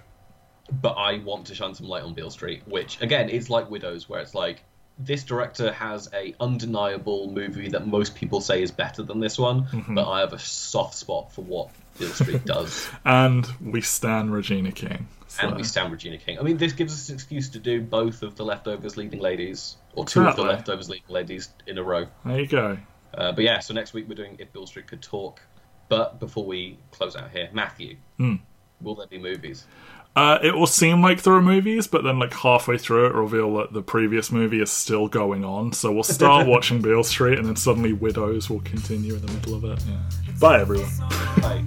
But I want to shine some light on Beale Street, which, again, is like Widows, where it's like this director has a undeniable movie that most people say is better than this one, Mm-hmm. but I have a soft spot for what Beale Street does. And we stand Regina King. So. and we stand Regina King. I mean, this gives us an excuse to do both of the leftovers leading ladies, or two of the leftovers leading ladies in a row. There you go. Uh, but yeah, so next week we're doing If Beale Street Could Talk. But before we close out here, Matthew, mm. will there be movies? Uh, it will seem like there are movies, but then like halfway through it, reveal that the previous movie is still going on. So we'll start watching Beale Street, and then suddenly Widows will continue in the middle of it. Yeah. Bye, everyone. Bye.